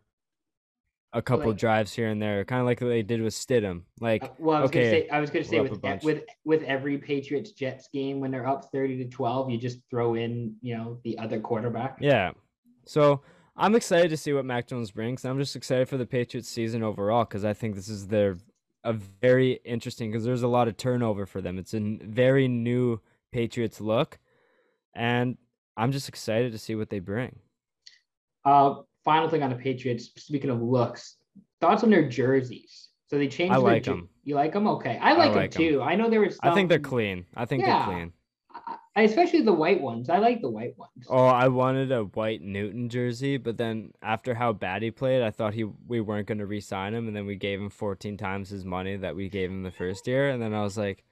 a couple like, drives here and there, kind of like what they did with Stidham. Like, uh, well, I was okay, gonna say, I was gonna say with with with every Patriots Jets game when they're up thirty to twelve, you just throw in, you know, the other quarterback. Yeah. So I'm excited to see what Mac Jones brings. I'm just excited for the Patriots season overall because I think this is their a very interesting because there's a lot of turnover for them. It's a very new Patriots look, and I'm just excited to see what they bring. Uh, final thing on the Patriots. Speaking of looks, thoughts on their jerseys. So they changed. I like jer- them. You like them? Okay, I like, I like them too. Them. I know there was. Some... I think they're clean. I think yeah. they're clean. Especially the white ones. I like the white ones. Oh, I wanted a white Newton jersey, but then after how bad he played, I thought he we weren't going to re-sign him, and then we gave him 14 times his money that we gave him the first year, and then I was like,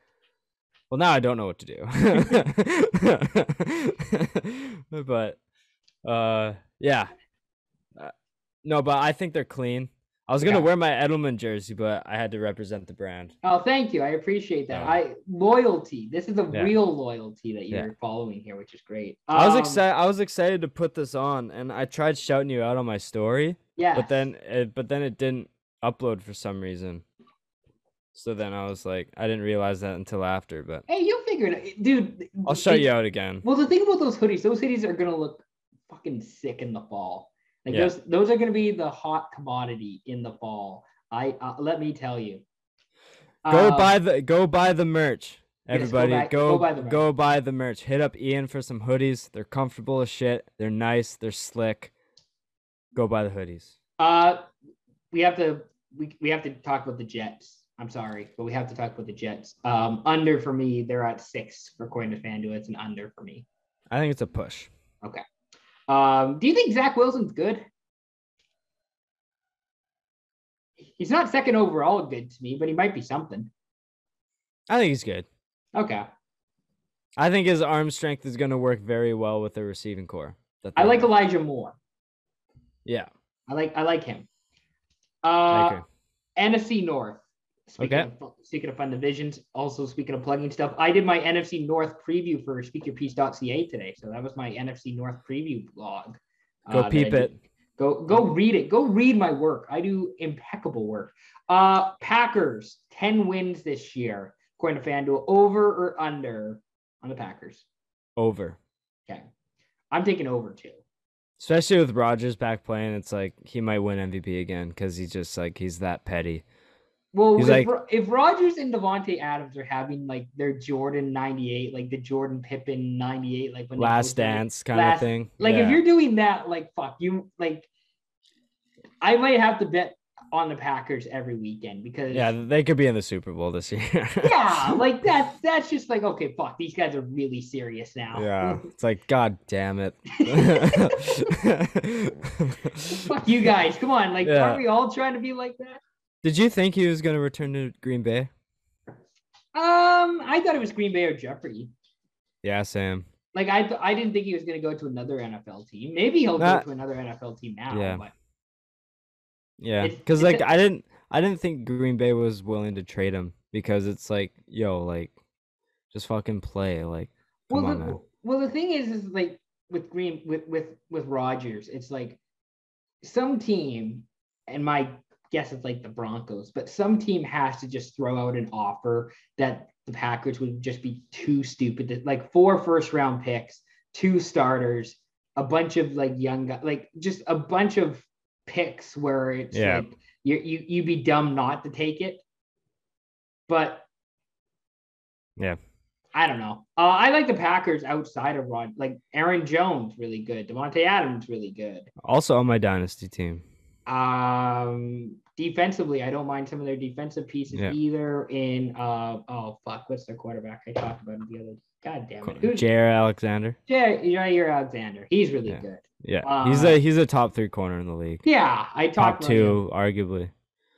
well, now I don't know what to do. but uh, yeah, no, but I think they're clean. I was gonna yeah. wear my Edelman jersey, but I had to represent the brand. Oh, thank you. I appreciate that. Yeah. I loyalty. This is a yeah. real loyalty that you're following here, which is great. Um, I was excited. I was excited to put this on, and I tried shouting you out on my story. Yeah. But then, it, but then it didn't upload for some reason. So then I was like, I didn't realize that until after. But hey, you'll figure it out, dude. I'll shout you out again. Well, the thing about those hoodies, those hoodies are gonna look fucking sick in the fall. Like yeah. those those are going to be the hot commodity in the fall. I uh, let me tell you. Go um, buy the go buy the merch. Everybody yes, go, go, go, buy the merch. go buy the merch. Hit up Ian for some hoodies. They're comfortable as shit. They're nice. They're slick. Go buy the hoodies. Uh we have to we, we have to talk about the Jets. I'm sorry, but we have to talk about the Jets. Um, under for me, they're at six according to FanDuel. It's an under for me. I think it's a push. Okay. Um, do you think Zach Wilson's good? He's not second overall good to me, but he might be something. I think he's good. Okay. I think his arm strength is going to work very well with the receiving core. I like Elijah Moore. Yeah. I like I like him. Uh, NFC North. Speaking okay. Of, speaking of fun divisions, also speaking of plugging stuff, I did my NFC North preview for speakyourpiece.ca today. So that was my NFC North preview blog. Go uh, peep it. Go go read it. Go read my work. I do impeccable work. Uh Packers, 10 wins this year, according to FanDuel. Over or under on the Packers? Over. Okay. I'm taking over too. Especially with Rodgers back playing, it's like he might win MVP again because he's just like he's that petty. Well, if, like, if Rodgers and Davante Adams are having like their Jordan '98, like the Jordan Pippen '98, like when last dance kind last, of thing, like yeah. if you're doing that, like fuck you, like I might have to bet on the Packers every weekend because yeah, they could be in the Super Bowl this year. yeah, like that's That's just like okay, fuck, these guys are really serious now. Yeah, it's like God damn it. fuck you guys, come on, like yeah. aren't we all trying to be like that? Did you think he was going to return to Green Bay? Um, I thought it was Green Bay or Jeffrey. Yeah, Sam. Like I, th- I didn't think he was going to go to another NFL team. Maybe he'll go to another NFL team now. Yeah. But yeah, because like I didn't, I didn't think Green Bay was willing to trade him because it's like, yo, like, just fucking play. Like, come well, on, the, man. Well, the thing is, is like with Green, with with with Rodgers, it's like some team, and my guess it's like the Broncos, but some team has to just throw out an offer that the Packers would just be too stupid to like four first round picks, two starters, a bunch of like young guys, like just a bunch of picks where it's Yeah. like you you you'd be dumb not to take it. But Yeah. I don't know. Uh, I like the Packers outside of Rod. Like Aaron Jones, really good. Davante Adams, really good. Also on my dynasty team. Um, defensively, I don't mind some of their defensive pieces Yeah. either. In uh, oh fuck, what's their quarterback? I talked about him the other. God damn it, who's Jaire Alexander. Jay? Jaire Alexander. He's really Yeah. good. Yeah. he's Uh, a he's a top three corner in the league. Yeah, I Top talked about him. two, arguably.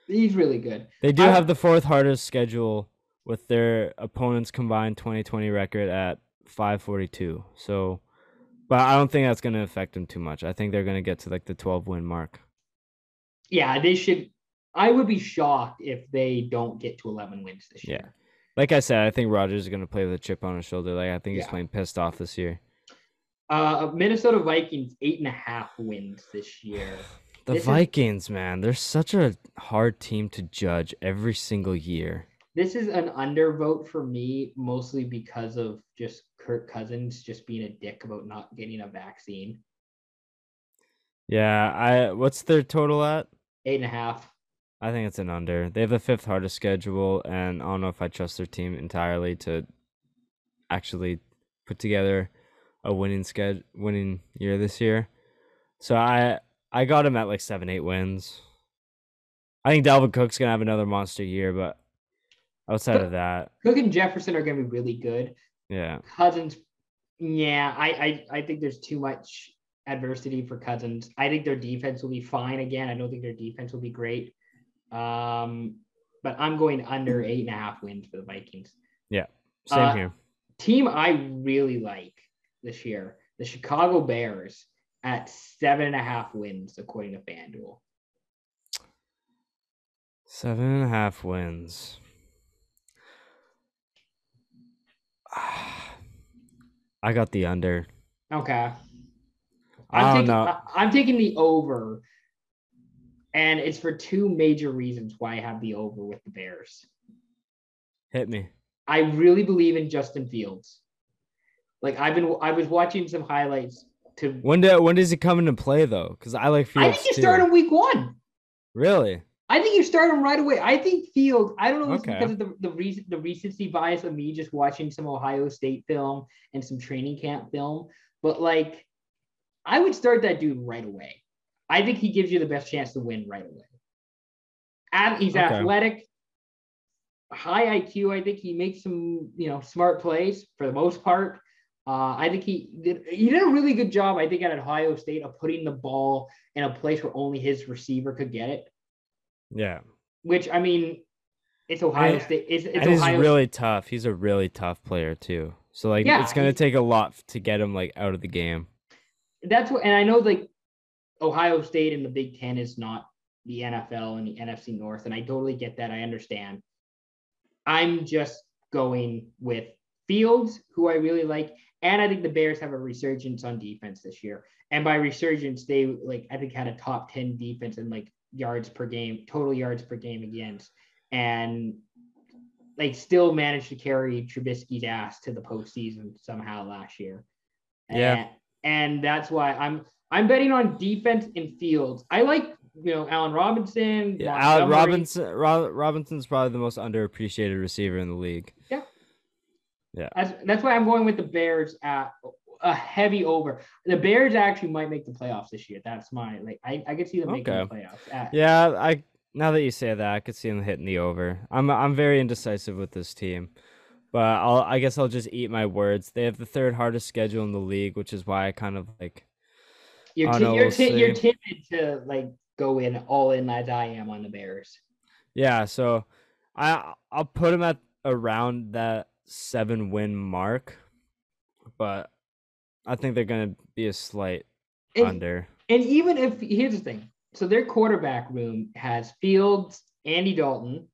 He's really good. They do I- have the fourth hardest schedule with their opponents combined 2020 record at 542. So, but I don't think that's going to affect them too much. I think they're going to get to like the 12 win mark. Yeah, they should. I would be shocked if they don't get to 11 wins this year. Yeah. Like I said, I think Rodgers is going to play with a chip on his shoulder. Like I think he's Yeah. playing pissed off this year. Uh, Minnesota Vikings eight and a half wins this year. The This is- Vikings, man, they're such a hard team to judge every single year. This is an undervote for me, mostly because of just Kirk Cousins just being a dick about not getting a vaccine. Yeah, I what's their total at? Eight and a half. I think it's an under. They have the fifth hardest schedule, and I don't know if I trust their team entirely to actually put together a winning sched winning year this year. So I I got him at like seven, eight wins. I think Dalvin Cook's gonna have another monster year, but outside of that, Cook and Jefferson are to be really good. yeah, Cousins, yeah, I, I I think there's too much adversity for Cousins. I think their defense will be fine again. I don't think their defense will be great. Um, but I'm going under eight and a half wins for the Vikings. Yeah, same Uh, here. Team I really like this year, the Chicago Bears at seven and a half wins according to FanDuel. Seven and a half wins. I got the under. Okay. I I'm don't taking, know. I- I'm taking the over, and it's for two major reasons why I have the over with the Bears. Hit me. I really believe in Justin Fields. Like I've been, I was watching some highlights to. When do, when does he come into play though? Because I like Fields I think you too. start him week one. Really? I think you start him right away. I think Fields. I don't know if it's Okay. because of the the, recent, the recency bias of me just watching some Ohio State film and some training camp film, but like, I would start that dude right away. I think he gives you the best chance to win right away. And he's Okay. athletic, high IQ. I think he makes some you know smart plays for the most part. Uh, I think he did he did a really good job. I think at Ohio State of putting the ball in a place where only his receiver could get it Yeah. which I mean, it's Ohio And- State. It's, it's Ohio. really tough. He's a really tough player too. So like Yeah, it's gonna he- take a lot to get him like out of the game. That's what, and I know like Ohio State and the Big Ten is not the NFL and the NFC North, and I totally get that. I understand. I'm just going with Fields, who I really like, and I think the Bears have a resurgence on defense this year. And by resurgence, they like I think had a top ten defense in like yards per game, total yards per game against, and like still managed to carry Trubisky's ass to the postseason somehow last year. Yeah. And, and that's why I'm I'm betting on defense and fields. I like you know Allen Robinson. Yeah, Al Montgomery. Robinson Ro- Robinson's probably the most underappreciated receiver in the league. Yeah, yeah. That's that's why I'm going with the Bears at a heavy over. The Bears actually might make the playoffs this year. That's my like I, I could see them making Okay. the playoffs. At, Yeah, I now that you say that, I could see him hitting the over. I'm I'm very indecisive with this team. But I'll I guess I'll just eat my words. They have the third hardest schedule in the league, which is why I kind of like You're ti- no, you're ti- you're timid to like go in all in as I am on the Bears. Yeah, so I I'll put them at around that seven win mark, but I think they're gonna be a slight And, under. and even if here's the thing, so their quarterback room has Fields, Andy Dalton.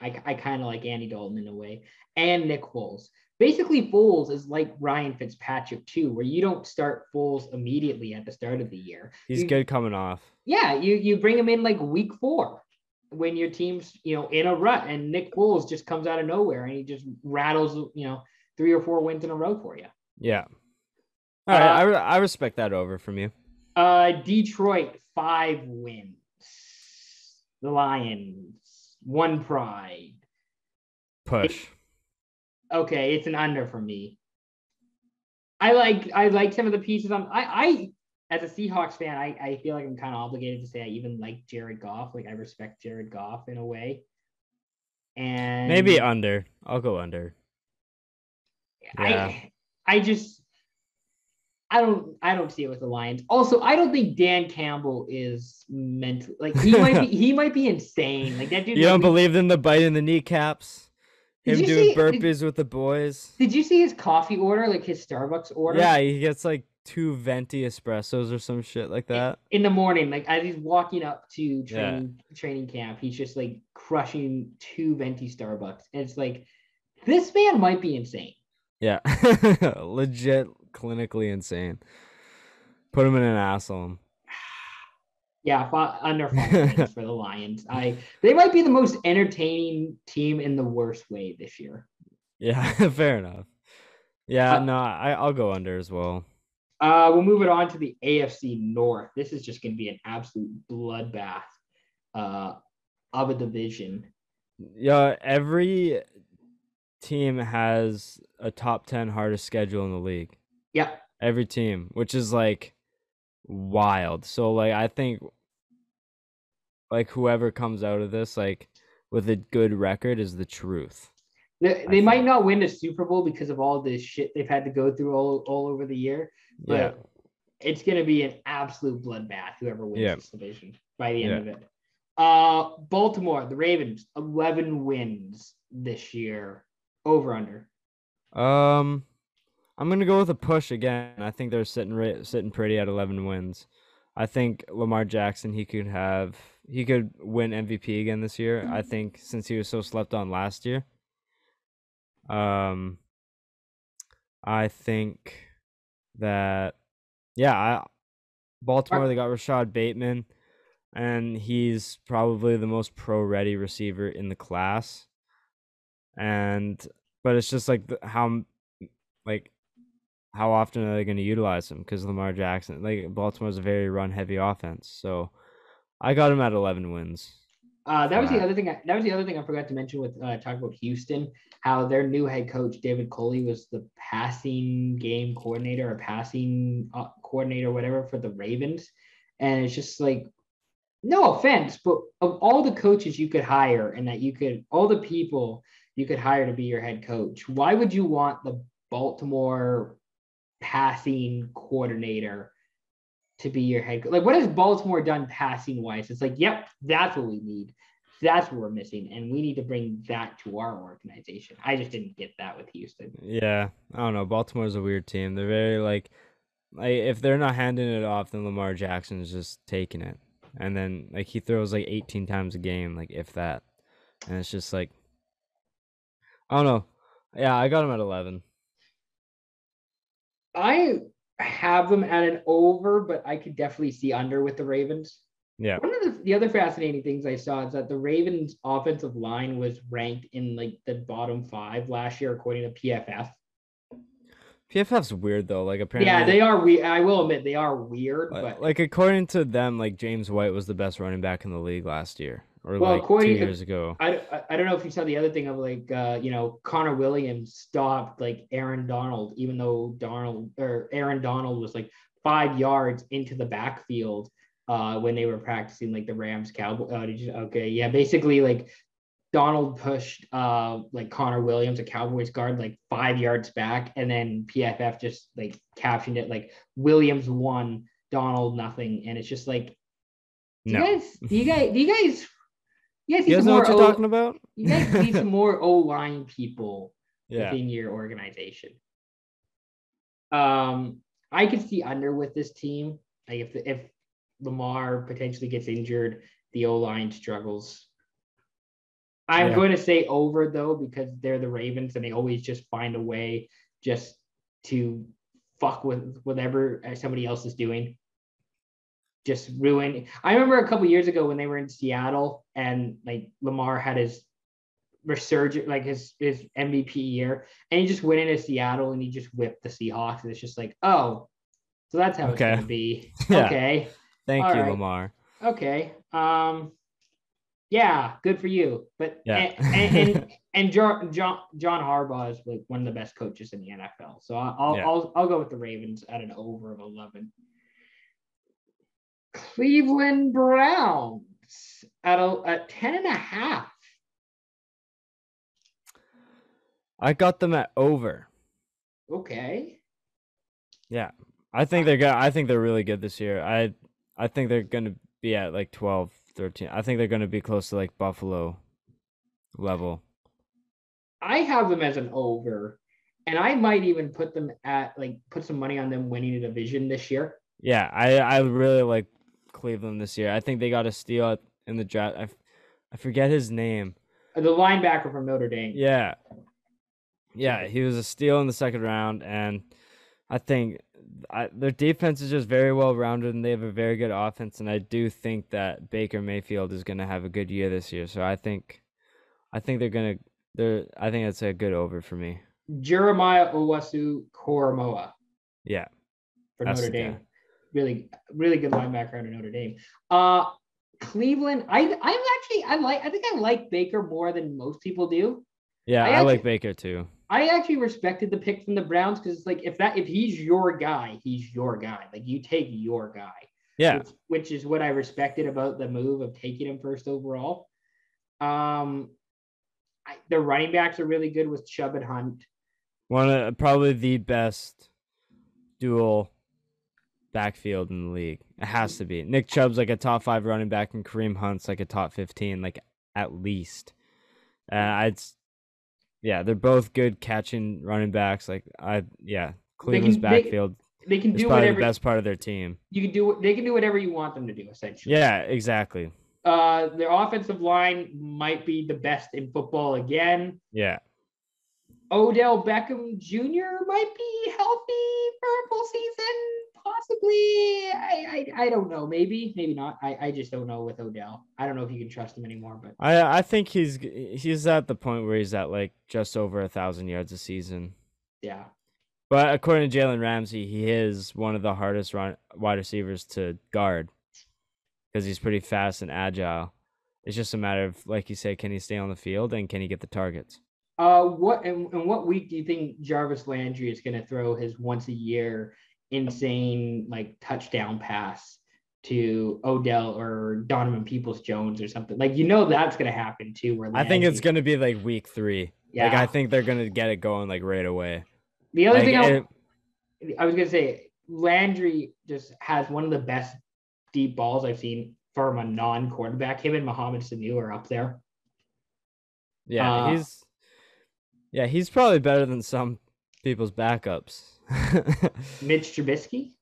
I, I kind of like Andy Dalton in a way, and Nick Foles. Basically, Foles is like Ryan Fitzpatrick too, where you don't start Foles immediately at the start of the year. He's You- good coming off. Yeah, you you bring him in like week four when your team's you know in a rut, and Nick Foles just comes out of nowhere and he just rattles you know three or four wins in a row for you. Yeah. All right, Uh, I, re- I respect that over from you. Uh, Detroit five wins. The Lions, one pride. Push. Okay, it's an under for me. I like I like some of the pieces. I'm I I as a Seahawks fan, I, I feel like I'm kind of obligated to say I even like Jared Goff. Like I respect Jared Goff in a way. And Maybe under. I'll go under. Yeah. I I just I don't I don't see it with the Lions. Also, I don't think Dan Campbell is mental like he might be he might be insane. Like that dude. You don't be- believe in the bite in the kneecaps? Did Him doing see- did- burpees with the boys? Did you see his coffee order, like his Starbucks order? Yeah, he gets like two venti espressos or some shit like that. in the morning, like as he's walking up to Yeah. training training camp, he's just like crushing two venti Starbucks. And it's like this man might be insane. Yeah. Legit clinically insane. Put him in an asshole. Yeah, under five for the Lions. I they might be the most entertaining team in the worst way this year. Yeah, fair enough. Yeah, Uh, no, I, I'll go under as well. Uh, we'll move it on to the AFC North. This is just going to be an absolute bloodbath uh, of a division. Yeah, every team has a top 10 hardest schedule in the league. Yeah, Every team, which is like wild. So like I think like whoever comes out of this like with a good record is the truth. they, they might not win the Super Bowl because of all this shit they've had to go through all, all over the year. But Yeah. it's going to be an absolute bloodbath, whoever wins Yeah. this division by the end Yeah. of it. Uh, Baltimore, the Ravens, 11 wins this year. Over under. Um I'm going to go with a push again. I think they're sitting ra- sitting pretty at 11 wins. I think Lamar Jackson he could have he could win MVP again this year. I think since he was so slept on last year. Um I think that yeah, I Baltimore they got Rashod Bateman and he's probably the most pro ready receiver in the class. And but it's just like the, how like how often are they going to utilize him because Lamar Jackson like Baltimore's a very run heavy offense. So I got him at 11 wins. Uh, that was the other thing. I, that was the other thing I forgot to mention with uh, talking about Houston. How their new head coach David Culley was the passing game coordinator or passing uh, coordinator, whatever, for the Ravens, and it's just like, no offense, but of all the coaches you could hire and that you could, all the people you could hire to be your head coach, why would you want the Baltimore passing coordinator? to be your head coach. Like, what has Baltimore done passing wise? It's like, yep, that's what we need. That's what we're missing. And we need to bring that to our organization. I just didn't get that with Houston. Yeah, I don't know. Baltimore's a weird team. They're very like like if they're not handing it off, then Lamar Jackson's just taking it. And then like he throws like 18 times a game, like if that. And it's just like I don't know. Yeah, I got him at 11. I have them at an over, but I could definitely see under with the Ravens. Yeah. One of the, the other fascinating things I saw is that the Ravens offensive line was ranked in like the bottom five last year, according to PFF. PFF's weird though. Like apparently Yeah, they are weird. I will admit they are weird, but like according to them, like James White was the best running back in the league last year. Or Well, like two according years ago. I, I- don't know if you saw the other thing of like uh, you know Connor Williams stopped like Aaron Donald even though Donald or Aaron Donald was like five yards into the backfield uh, when they were practicing like the Rams Cowboy. Oh, did you, okay, yeah, basically like Donald pushed uh, like Connor Williams, a Cowboys guard, like five yards back, and then PFF just like captioned it like Williams won, Donald nothing, and it's just like. Do No. you guys, do you guys, do you guys, you guys, need You guys know what more you're O- talking about? you guys need some more O line people yeah. within your organization. Um, I could see under with this team. Like if the, if Lamar potentially gets injured, the O line struggles. I'm Yeah. going to say over though because they're the Ravens and they always just find a way just to fuck with whatever somebody else is doing. Just ruin. I remember a couple years ago when they were in Seattle and like Lamar had his resurgent, like his his MVP year, and he just went into Seattle and he just whipped the Seahawks. And it's just like, oh, so that's how it's Okay. gonna be. Yeah. Okay. Thank All you, right. Lamar. Okay. Um. Yeah, good for you. But Yeah. and and, and, and John, John John Harbaugh is like one of the best coaches in the NFL. So I- I'll Yeah. I'll I'll go with the Ravens at an over of eleven. Cleveland Browns at a at ten and a half. I got them at over. Okay. Yeah. I think they're gonna I think they're really good this year. I I think they're gonna be at like 12, 13. I think they're gonna be close to like Buffalo level. I have them as an over, and I might even put them at like put some money on them winning a division this year. Yeah, I I really like Cleveland this year. I think they got a steal in the draft. I, I forget his name. Uh, the linebacker from Notre Dame. Yeah. Yeah, he was a steal in the second round, and I think I, their defense is just very well rounded, and they have a very good offense. And I do think that Baker Mayfield is going to have a good year this year. So I think, I think they're gonna, they're, I think that's a good over for me. Jeremiah Owusu Koramoah Yeah, for Notre. Dame. Really, really good linebacker out of Notre Dame. Uh Cleveland, I I'm actually I like I think I like Baker more than most people do. yeah, I I, like Baker too. I actually respected the pick from the Browns because it's like if that if he's your guy, he's your guy. Like you take your guy. Yeah, which, which is what I respected about the move of taking him first overall. Um, I, the running backs are really good with Chubb and Hunt. one of probably the best dual backfield in the league. It has to be. Nick Chubb's like a top five running back, and Kareem Hunt's like a top fifteen, like at least. Uh, I'd, yeah, they're both good catching running backs. Like I, yeah, Cleveland's they- backfield They can is do probably whatever the best part of their team. you can do. They can do whatever you want them to do. Essentially, Yeah, exactly. Uh, their offensive line might be the best in football again. Yeah, Odell Beckham Jr. might be healthy for a full season, possibly. I, I I don't know. Maybe, maybe not. I, I just don't know with Odell. I don't know if you can trust him anymore. But I I think he's he's at the point where he's at like just over a thousand yards a season. yeah, But according to Jalen Ramsey, he is one of the hardest run, wide receivers to guard because he's pretty fast and agile. It's just a matter of, like you say, can he stay on the field and can he get the targets? Uh, what and, and what week do you think Jarvis Landry is going to throw his once a year insane like touchdown pass to Odell or Donovan Peoples Jones or something? Like you know that's going to happen too. Where I think it's gonna be like week three. yeah. Like I think they're gonna get it going like right away. the other Like, thing I, it- I was going to say, Landry just has one of the best deep balls I've seen from a non-quarterback. Him and Mohamed Sanu are up there. yeah, uh, he's yeah he's probably better than some people's backups. Mitch Trubisky.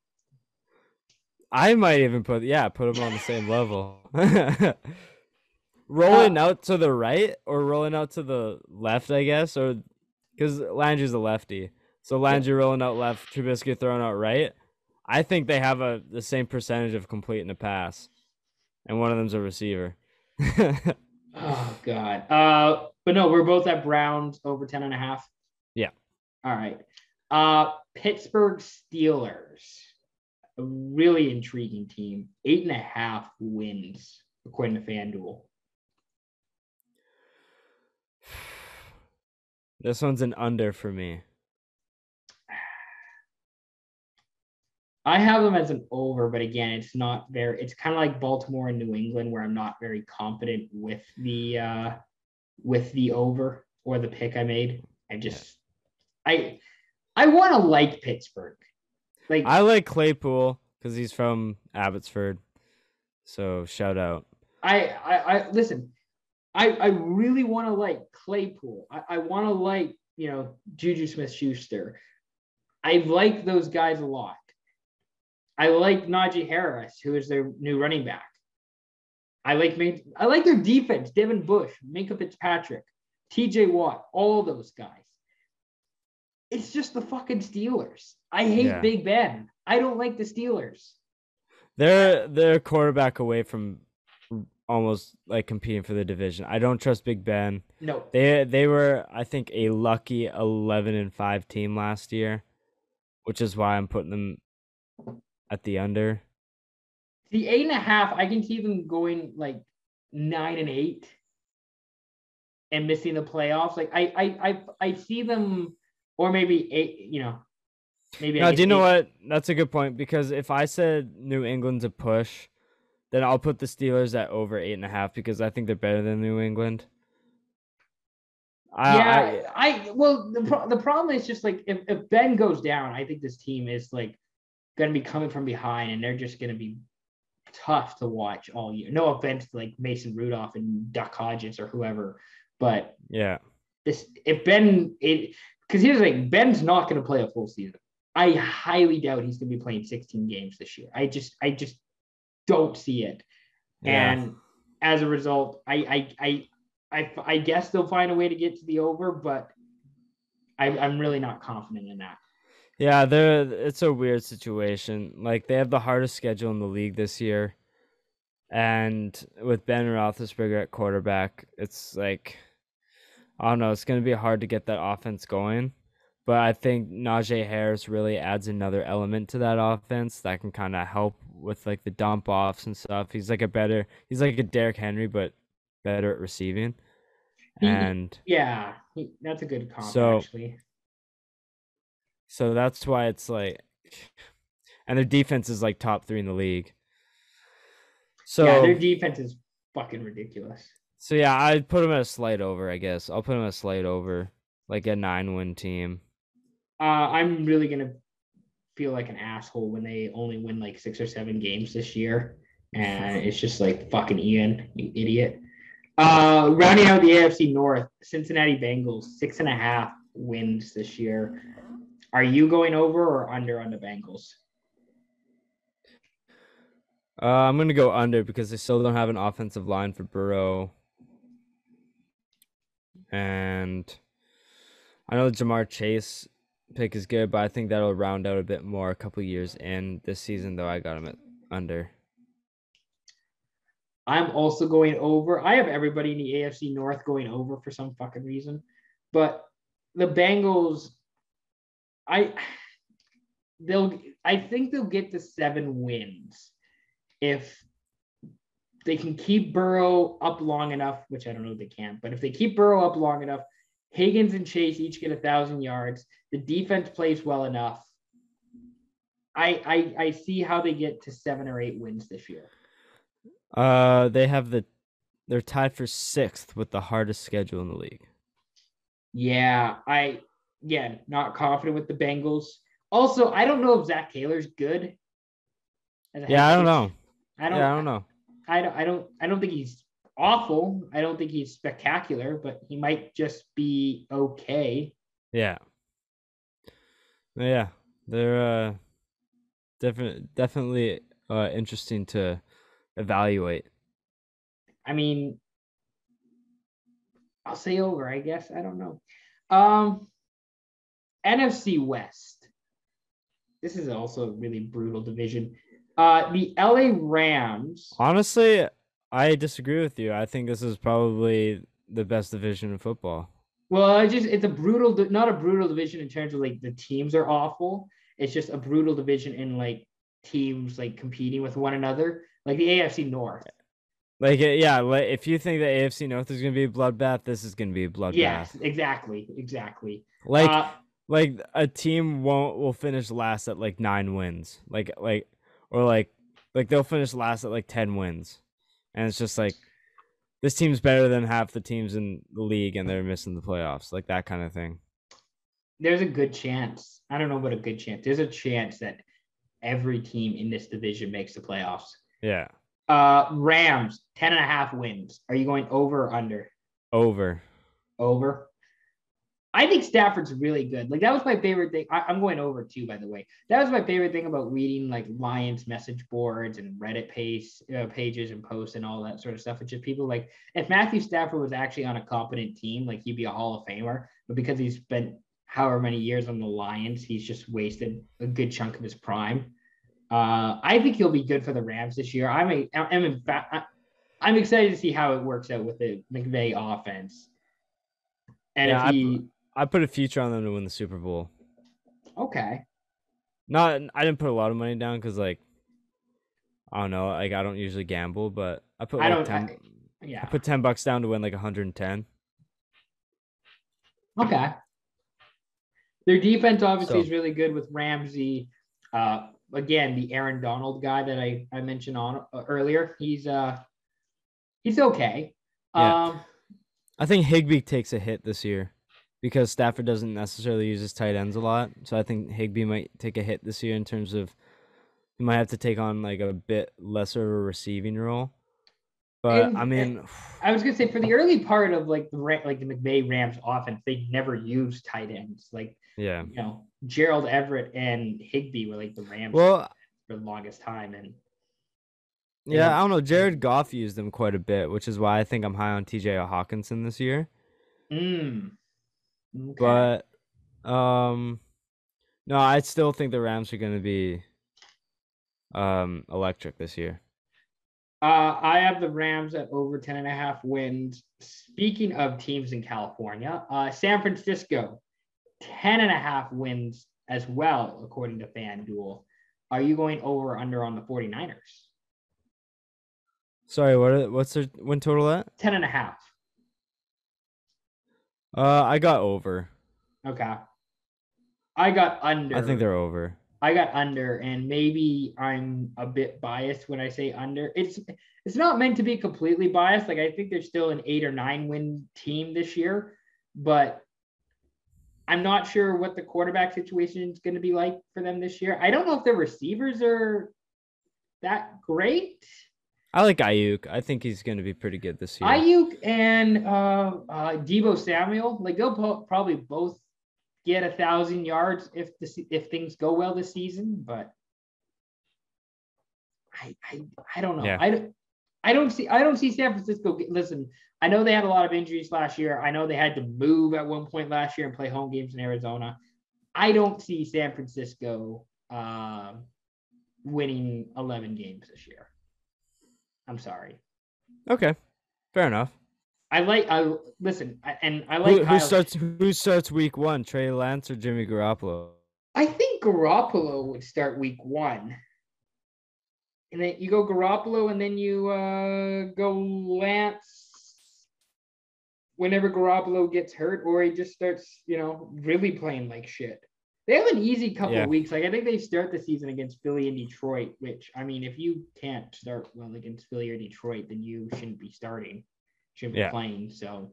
I might even put yeah, put him on the same level. rolling out to the right or rolling out to the left, I guess, or because Landry's a lefty, so Landry rolling out left, Trubisky throwing out right. I think they have a the same percentage of completing a pass, and one of them's a receiver. Oh God. Uh, but no, we're both at Browns over 10 and a half. Yeah. All right. Uh, Pittsburgh Steelers, a really intriguing team. Eight and a half wins according to FanDuel. this one's an under for me. I have them as an over, but again, it's not very. It's kind of like Baltimore and New England, where I'm not very confident with the uh, with the over or the pick I made. I just, I, I want to like Pittsburgh. Like I like Claypool because he's from Abbotsford, so shout out. I, I, I listen. I, I really want to like Claypool. I, I want to like you know Juju Smith Schuster. I like those guys a lot. I like Najee Harris, who is their new running back. I like I like their defense. Devin Bush, Minkah Fitzpatrick, T.J. Watt, all those guys. It's just the fucking Steelers. I hate Yeah. Big Ben. I don't like the Steelers. They're they're a quarterback away from almost like competing for the division. I don't trust Big Ben. No, They they were I think a lucky 11 and 5 team last year, which is why I'm putting them at the under. The eight and a half, I can see them going like nine and eight and missing the playoffs. Like I I I, I see them or maybe eight, you know. Maybe No, do you know what? That's a good point because if I said New England to push, then I'll put the Steelers at over eight and a half because I think they're better than New England. I, yeah, I, I well the pro- the problem is just like if, if Ben goes down, I think this team is like going to be coming from behind and they're just going to be tough to watch all year. No offense to like Mason Rudolph and Duck Hodges or whoever, but yeah, this if Ben it because here's the thing, Ben's not going to play a full season. I highly doubt he's going to be playing 16 games this year. I just I just don't see it, yeah. and as a result, I I I I, I guess they'll find a way to get to the over, but I, I'm really not confident in that. Yeah, they're it's a weird situation. Like they have the hardest schedule in the league this year, and with Ben Roethlisberger at quarterback, it's like I don't know. It's gonna be hard to get that offense going, but I think Najee Harris really adds another element to that offense that can kind of help with like the dump offs and stuff. He's like a better. He's like a Derrick Henry, but better at receiving. He- And Yeah, he, that's a good comp So- actually. so that's why it's like and their defense is like top 3 in the league. So yeah, their defense is fucking ridiculous. So yeah, I'd put them at a slight over, I guess. I'll put them at a slight over, like a 9-win team. Uh, I'm really gonna feel like an asshole when they only win like six or seven games this year, and it's just like fucking Ian, you idiot. Uh, rounding out the AFC North, Cincinnati Bengals six and a half wins this year. Are you going over or under on the Bengals? Uh, I'm going to go under because they still don't have an offensive line for Burrow. And I know the Ja'Marr Chase pick is good, but I think that'll round out a bit more a couple years in this season, though I got him at under. I'm also going over. I have everybody in the AFC North going over for some fucking reason. But the Bengals, I they'll I think they'll get to seven wins if they can keep Burrow up long enough, which I don't know if they can, but if they keep Burrow up long enough, Higgins and Chase each get a thousand yards. The defense plays well enough. I, I I see how they get to seven or eight wins this year. Uh, they have the they're tied for sixth with the hardest schedule in the league. Yeah, I yeah, not confident with the Bengals. Also, I don't know if Zac Taylor's good. Yeah, I don't know. I don't. Yeah, I don't know. I don't. I don't. I don't think he's awful. I don't think he's spectacular, but he might just be okay. Yeah. Yeah, they're uh definitely definitely uh interesting to evaluate. I mean, I'll say over. I guess I don't know. Um, NFC West. This is also a really brutal division. Uh, the LA Rams. Honestly, I disagree with you. I think this is probably the best division in football. Well, I just it's a brutal, not a brutal division in terms of like the teams are awful. It's just a brutal division in like teams like competing with one another, like the AFC North. Like yeah, like, if you think the AFC North is going to be a bloodbath, this is going to be a bloodbath. Yes, exactly, exactly. Like Uh, like a team won't will finish last at like 9 wins. Like like or like like they'll finish last at like 10 wins. And it's just like this team's better than half the teams in the league and they're missing the playoffs. Like that kind of thing. there's a good chance. I don't know about a good chance. There's a chance that every team in this division makes the playoffs. Yeah. Uh, Rams, 10 and a half wins. Are you going over or under? Over. Over. I think Stafford's really good. Like that was my favorite thing. I, am going over too, by the way. That was my favorite thing about reading like Lions message boards and Reddit page uh, pages and posts and all that sort of stuff. It's just people like if Matthew Stafford was actually on a competent team, like he'd be a Hall of Famer. But because he's spent however many years on the Lions, he's just wasted a good chunk of his prime. Uh, I think he'll be good for the Rams this year. I'm a, I'm in fact, I'm excited to see how it works out with the McVay offense. And Yeah, if he I put a future on them to win the Super Bowl. Okay. Not I didn't put a lot of money down cuz like I don't know. Like I don't usually gamble, but I put I like don't. 10, I, yeah. I put ten bucks down to win like 110. Okay. Their defense obviously So- is really good with Ramsey. Uh, again, the Aaron Donald guy that I, I mentioned on uh, earlier, he's uh he's okay. Yeah. Um, I think Higbee takes a hit this year because Stafford doesn't necessarily use his tight ends a lot. So I think Higbee might take a hit this year in terms of he might have to take on like a bit lesser of a receiving role. But And- I mean, I was gonna say for the early part of like the like the McVay Rams offense, they never used tight ends. Like yeah. you know, Gerald Everett and Higbee were like the Rams Well, for the longest time, and yeah, Yeah. I don't know. Jared Goff used them quite a bit, which is why I think I'm high on TJ Hockenson this year. mm, okay. But um no, I still think the Rams are going to be um electric this year. Uh, I have the Rams at over 10 and a half wins. Speaking of teams in California, uh, San Francisco, 10 and a half wins as well, according to FanDuel. Are you going over or under on the 49ers? Sorry, what are, what's their win total at? 10 and a half. Uh I got over. Okay. I got under. I think they're over. I got under, and maybe I'm a bit biased when I say under. It's it's not meant to be completely biased. Like I think they're still an eight or nine win team this year, but I'm not sure what the quarterback situation is going to be like for them this year. I don't know if their receivers are that great. I like Aiyuk. I think he's going to be pretty good this year. Aiyuk and uh, uh, Deebo Samuel, like they'll po- probably both get a thousand yards if the se- if things go well this season. But I I, I don't know. Yeah. I don't I don't see I don't see San Francisco. Get, listen, I know they had a lot of injuries last year. I know they had to move at one point last year and play home games in Arizona. I don't see San Francisco um winning 11 games this year. I'm sorry. okay. Fair enough. I like I listen I, and I like Who, who starts who starts week 1? Trey Lance or Jimmy Garoppolo? I think Garoppolo would start week one. And then you go Garoppolo and then you uh go Lance whenever Garoppolo gets hurt or he just starts, you know, really playing like shit. They have an easy couple Yeah. of weeks. Like I think they start the season against Philly and Detroit, which I mean, if you can't start well against Philly or Detroit, then you shouldn't be starting, shouldn't be Yeah. playing. So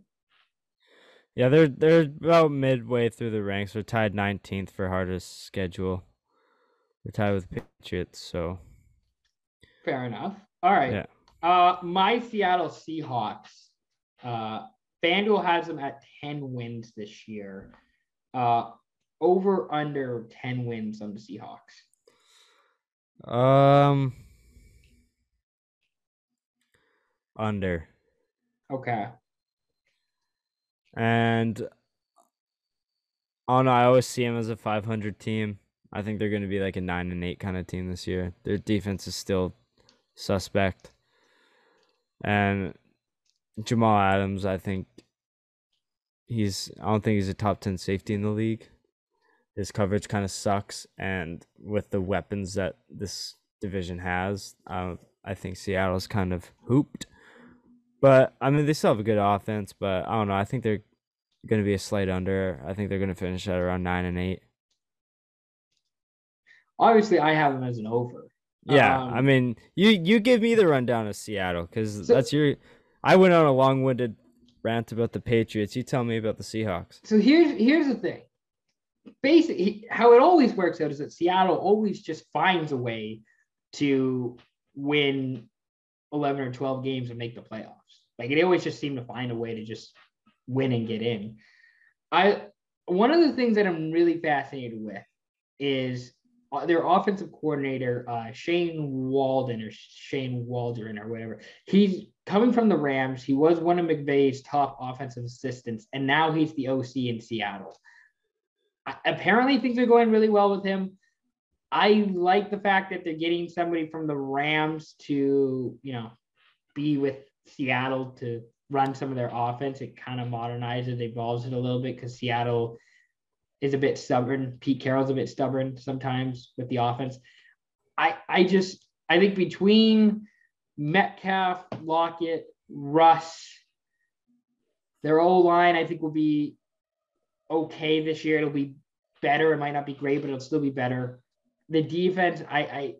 Yeah, they're they're about midway through the ranks. They're tied 19th for hardest schedule. They're tied with Patriots, so Fair enough. All right. Yeah. Uh, my Seattle Seahawks. Uh, FanDuel has them at 10 wins this year. Uh, over under 10 wins on the Seahawks. um under. Okay. And oh no, I always see them as a 500 team. I think they're going to be like a 9 and 8 kind of team this year. Their defense is still suspect. And Jamal Adams, I think he's I don't think he's a top 10 safety in the league. His coverage kind of sucks and with the weapons that this division has, uh, I think Seattle's kind of hooped. But I mean, they still have a good offense. But I don't know. I think they're going to be a slight under. I think they're going to finish at around nine and eight. Obviously, I have them as an over. Yeah, I Um, mean, you you give me the rundown of Seattle because So- that's your. I went on a long-winded rant about the Patriots. You tell me about the Seahawks. So here's here's the thing. Basically, how it always works out is that Seattle always just finds a way to win 11 or 12 games and make the playoffs. Like they always just seem to find a way to just win and get in. I one of the things that I'm really fascinated with is uh, their offensive coordinator, uh, Shane Walden or Shane Waldron or whatever. He's coming from the Rams. He was one of McVay's top offensive assistants, and now he's the OC in Seattle. Apparently, things are going really well with him. I like the fact that they're getting somebody from the Rams to, you know, be with Seattle to run some of their offense. It kind of modernizes, evolves it a little bit because Seattle is a bit stubborn. Pete Carroll's a bit stubborn sometimes with the offense. I I just I think between Metcalf, Lockett, Russ, their O line, I think will be okay this year. It'll be better. It might not be great, but it'll still be better. The defense, I I,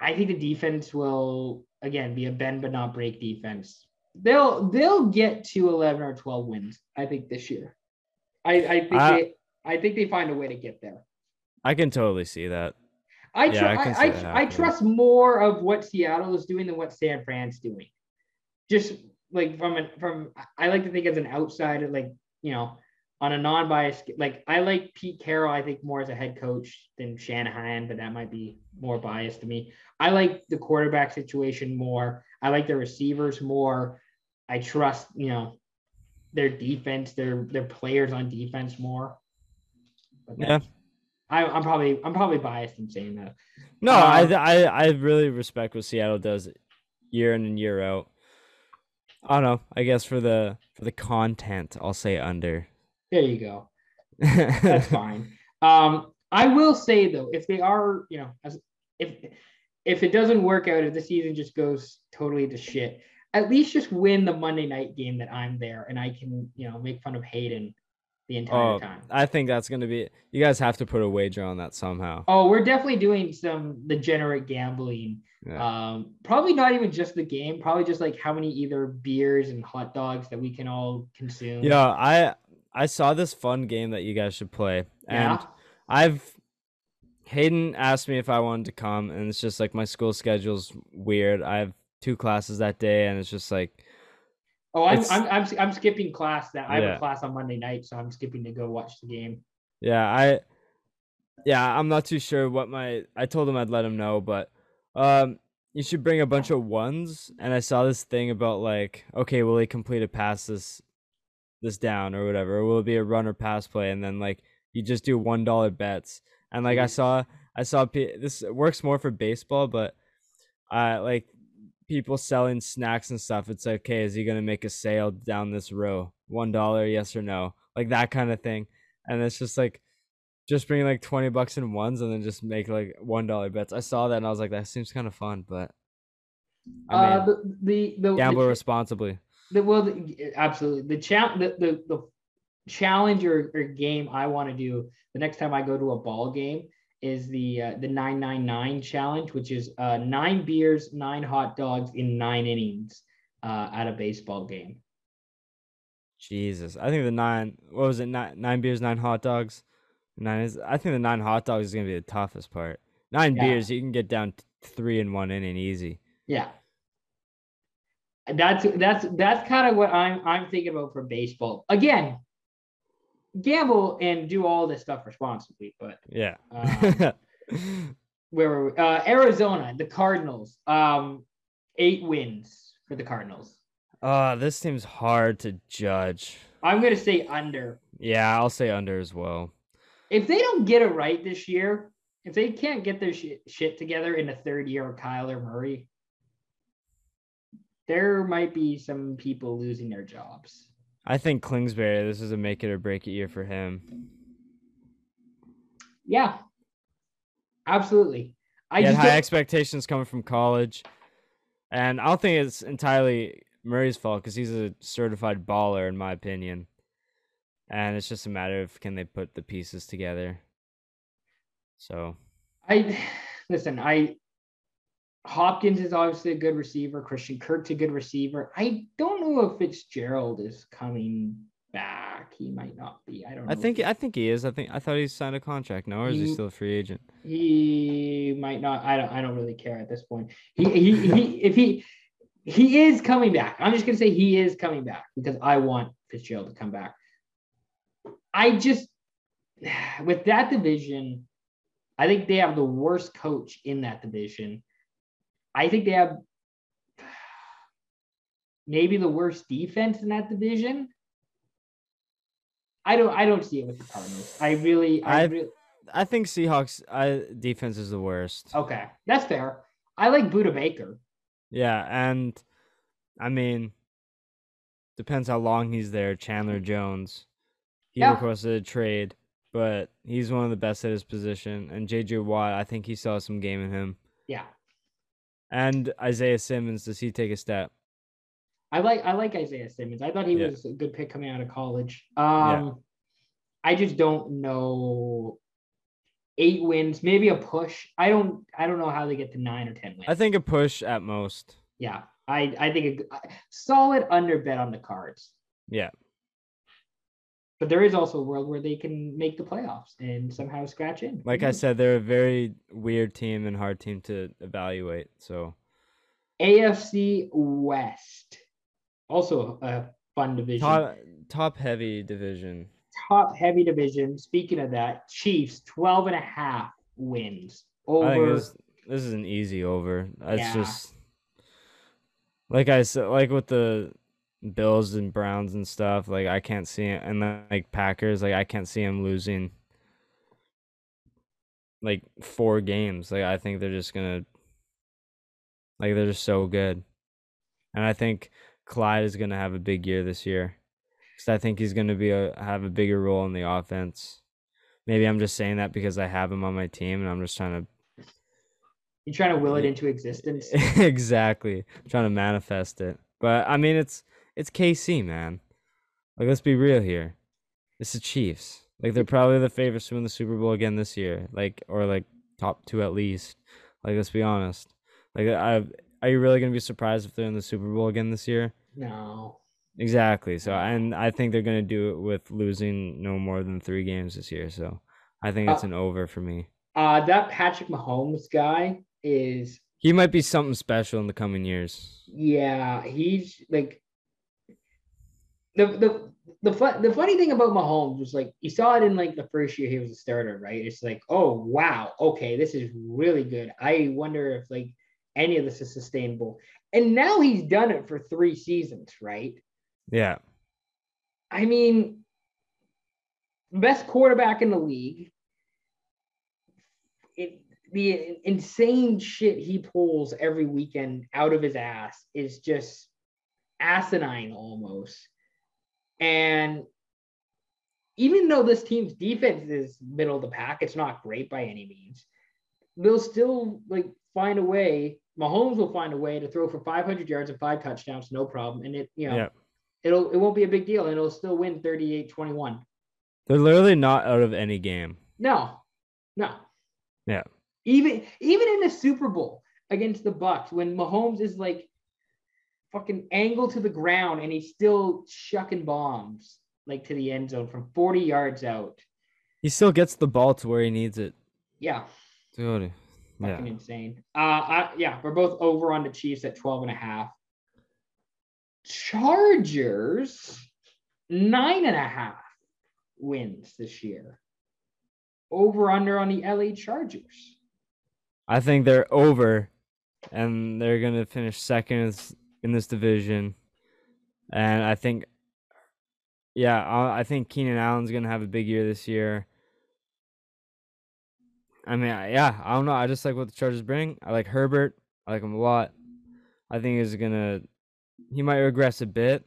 I think the defense will again be a bend but not break defense. They'll they'll get to eleven or twelve wins. I think this year. I I think I- they I think they find a way to get there. I can totally see that. I, Yeah, tr- I I, I, I trust more of what Seattle is doing than what San Fran's doing. Just like from an from I like to think as an outsider, like you know, on a non-biased like I like Pete Carroll, I think more as a head coach than Shanahan, but that might be more biased to me. I like the quarterback situation more. I like the receivers more. I trust, you know, their defense, their their players on defense more. Yeah. I, I'm probably I'm probably biased in saying that. No, Um, I, I I really respect what Seattle does year in and year out. I don't know. I guess for the for the content, I'll say under. There you go. That's fine. Um, I will say though, if they are, you know, as if if it doesn't work out, if the season just goes totally to shit, at least just win the Monday night game that I'm there and I can, you know, make fun of Hayden the entire Oh, time. I think that's gonna be. You guys have to put a wager on that somehow. Oh, we're definitely doing some degenerate gambling. Yeah. Um, probably not even just the game, probably just like how many either beers and hot dogs that we can all consume. Yeah, I I saw this fun game that you guys should play, and Yeah. I've Hayden asked me if I wanted to come, and it's just like my school schedule's weird. I have two classes that day, and it's just like Oh, I'm, I'm, I'm, I'm skipping class that I have Yeah. a class on Monday night, so I'm skipping to go watch the game. Yeah, I yeah, I'm not too sure what my I told him I'd let him know, but um you should bring a bunch of ones and I saw this thing about like, okay, will he complete a pass this this down or whatever, or will it be a run or pass play and then like you just do one dollar bets. And like I saw I saw pe- this works more for baseball, but uh like people selling snacks and stuff, it's like, okay, is he gonna make a sale down this row? One dollar, yes or no? Like that kind of thing and it's just like just bring like 20 bucks in ones and then just make like one dollar bets i saw that and i was like that seems kind of fun but i mean uh, the, the, the, gamble the, responsibly the well, the, absolutely. The, cha- the, the, the challenge or, or game I want to do the next time I go to a ball game is the uh, the 999 challenge, which is uh, nine beers, nine hot dogs in nine innings uh, at a baseball game. jesus i think the nine what was it nine, nine beers nine hot dogs nine is i think the nine hot dogs is gonna be the toughest part nine Yeah. beers you can get down three in one inning easy Yeah. That's that's that's kind of what I'm I'm thinking about for baseball. Again, gamble and do all this stuff responsibly. But yeah uh, where were we? Uh, Arizona, the Cardinals, um, eight wins for the Cardinals. oh this seems hard to judge I'm gonna say under. yeah i'll say under as well If they don't get it right this year, if they can't get their shit, shit together in the third year of Kyler Murray, there might be some people losing their jobs. i think kingsbury this is a make it or break it year for him Yeah, absolutely. I he had high expectations coming from college, and I don't think it's entirely Murray's fault because he's a certified baller, in my opinion. And it's just a matter of can they put the pieces together. So I listen. I Hopkins is obviously a good receiver. Christian Kirk's a good receiver. I don't know if Fitzgerald is coming back. He might not be. I don't. know. I think I think he is. I think I thought he signed a contract. No, or is he He- still a free agent? he might not. I don't. I don't really care at this point. He he, he if he he is coming back. I'm just gonna say he is coming back because I want Fitzgerald to come back. I just with that division, I think they have the worst coach in that division. I think they have maybe the worst defense in that division. I don't. I don't see it with the Cardinals. I really. I, I- really I think Seahawks I, defense is the worst. okay. That's fair. I like Budda Baker. Yeah, and I mean, depends how long he's there. Chandler Jones, he Yeah. requested a trade, but he's one of the best at his position. And JJ Watt, I think he saw some game in him. Yeah. And Isaiah Simmons, does he take a step? I like I like Isaiah Simmons. I thought he Yeah. was a good pick coming out of college. Um I just don't know eight wins, maybe a push. I don't I don't know how they get to nine or ten wins. I think a push at most. yeah. I I think a, a solid under bet on the cards. Yeah. But there is also a world where they can make the playoffs and somehow scratch in. Like I mm-hmm. said, they're a very weird team and hard team to evaluate. So AFC West. Also a fun division. top top heavy division. top heavy division. Speaking of that, Chiefs 12 and a half wins over. this this is an easy over. It's Yeah. just like I said, like with the Bills and Browns and stuff. Like I can't see it, and then, like Packers, like I can't see them losing like four games. Like I think they're just gonna like they're just so good, and I think Clyde is gonna have a big year this year. Cause I think he's gonna be a have a bigger role in the offense. Maybe I'm just saying that because I have him on my team, and I'm just trying to You're trying to will it into existence. exactly trying to manifest it but i mean it's it's kc man. Like let's be real here. It's the chiefs. Like they're probably the favorites to win the super bowl again this year. Like or like top two at least. Like let's be honest. Like i are you really gonna be surprised if they're in the super bowl again this year? No. exactly. So and i think they're gonna do it with losing no more than three games this year. So i think it's Uh, an over for me. Uh, that Patrick Mahomes guy is, he might be something special in the coming years. Yeah, he's like the the the fun, the funny thing about Mahomes was like you saw it in like the first year he was a starter, right? It's like, oh wow, okay, this is really good. I wonder if like any of this is sustainable. And now he's done it for three seasons, right? yeah I mean, best quarterback in the league. It, the insane shit he pulls every weekend out of his ass is just asinine almost. And even though this team's defense is middle of the pack, it's not great by any means. They'll still like find a way. Mahomes will find a way to throw for 500 yards and five touchdowns, no problem. And it, you know, yeah it'll it won't be a big deal and it'll still win 38-21 They're literally not out of any game. no no Yeah. even even in the super bowl against the bucks when mahomes is like fucking angled to the ground and he's still chucking bombs like to the end zone from 40 yards out He still gets the ball to where he needs it. yeah Dude. Yeah. fucking insane uh I, yeah we're both over on the chiefs at 12 and a half chargers nine and a half wins this year over under on the la chargers I think they're over and they're going to finish second in this- division. And I think, yeah, I think Keenan Allen's to have a big year this year. I mean, yeah, I don't know. I just like what the Chargers bring. I like Herbert. I like him a lot. I think he's to, he might regress a bit,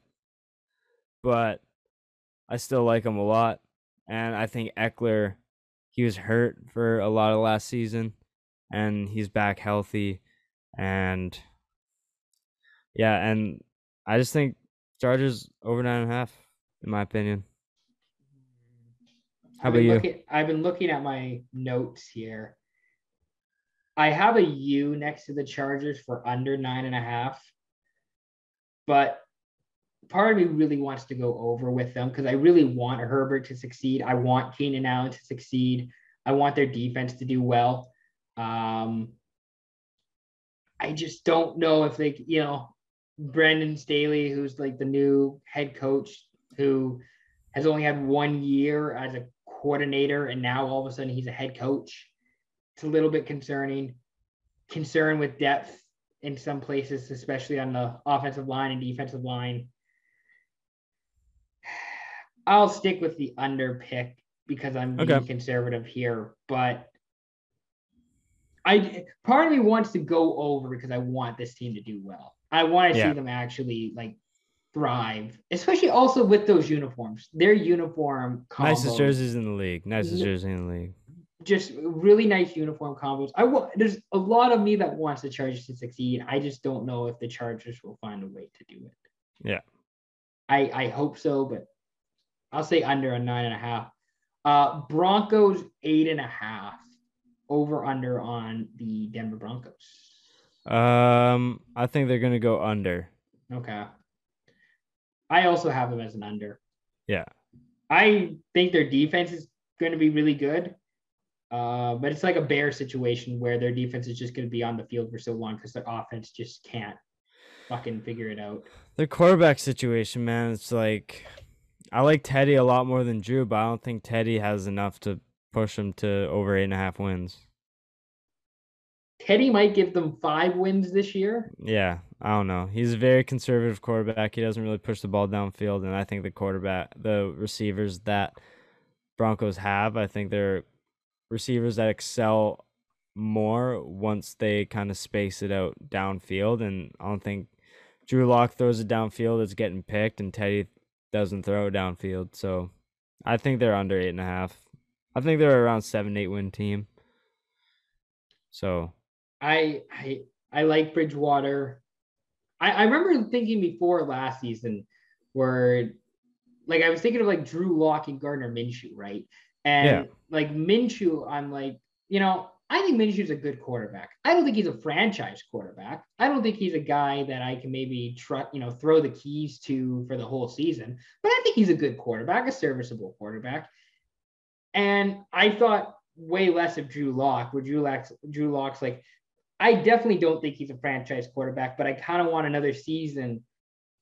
but I still like him a lot. And I think Ekeler, he was hurt for a lot of last season and he's back healthy and yeah and i just think chargers over nine and a half in my opinion how I've about been you looking, I've been looking at my notes here. I have a U next to the Chargers for under nine and a half, but part of me really wants to go over with them because I really want Herbert to succeed. I want Keenan Allen to succeed. I want their defense to do well. Um, I just don't know if they, you know, Brandon Staley, who's like the new head coach, who has only had one year as a coordinator, and now all of a sudden he's a head coach. It's a little bit concerning. Concern with depth in some places, especially on the offensive line and defensive line. I'll stick with the under pick because I'm being conservative here, but I part of me wants to go over because I want this team to do well. I want to Yeah. see them actually like thrive, especially also with those uniforms. Their uniform nicest jerseys in the league nicest jersey in the league just really nice uniform combos. I want there's a lot of me that wants the Chargers to succeed. I just don't know if the Chargers will find a way to do it. Yeah. I I hope so, but I'll say under a nine and a half. Uh Broncos eight and a half over under on the Denver Broncos. Um, I think they're gonna go under. Okay. I also have them as an under. Yeah. I think their defense is going to be really good. Uh, but it's like a bear situation where their defense is just going to be on the field for so long because their offense just can't fucking figure it out. Their quarterback situation, man, it's like I like Teddy a lot more than Drew, but I don't think Teddy has enough to push him to over eight and a half wins. Teddy might give them five wins this year. Yeah, I don't know. He's a very conservative quarterback. He doesn't really push the ball downfield, and I think the quarterback, the receivers that Broncos have, I think they're receivers that excel more once they kind of space it out downfield. And I don't think Drew Lock throws it downfield, it's getting picked, and Teddy doesn't throw it downfield. So I think they're under eight and a half. I think they're around seven, eight win team. So I I I like Bridgewater. I, I remember thinking before last season where like I was thinking of like Drew Lock and Gardner Minshew, right? And Yeah. like Minshew, I'm like, you know, I think Minshew's a good quarterback. I don't think he's a franchise quarterback. I don't think he's a guy that I can maybe try, you know, throw the keys to for the whole season. But I think he's a good quarterback, a serviceable quarterback. And I thought way less of Drew Lock, where Drew Lock's Drew Lock's like, I definitely don't think he's a franchise quarterback, but I kind of want another season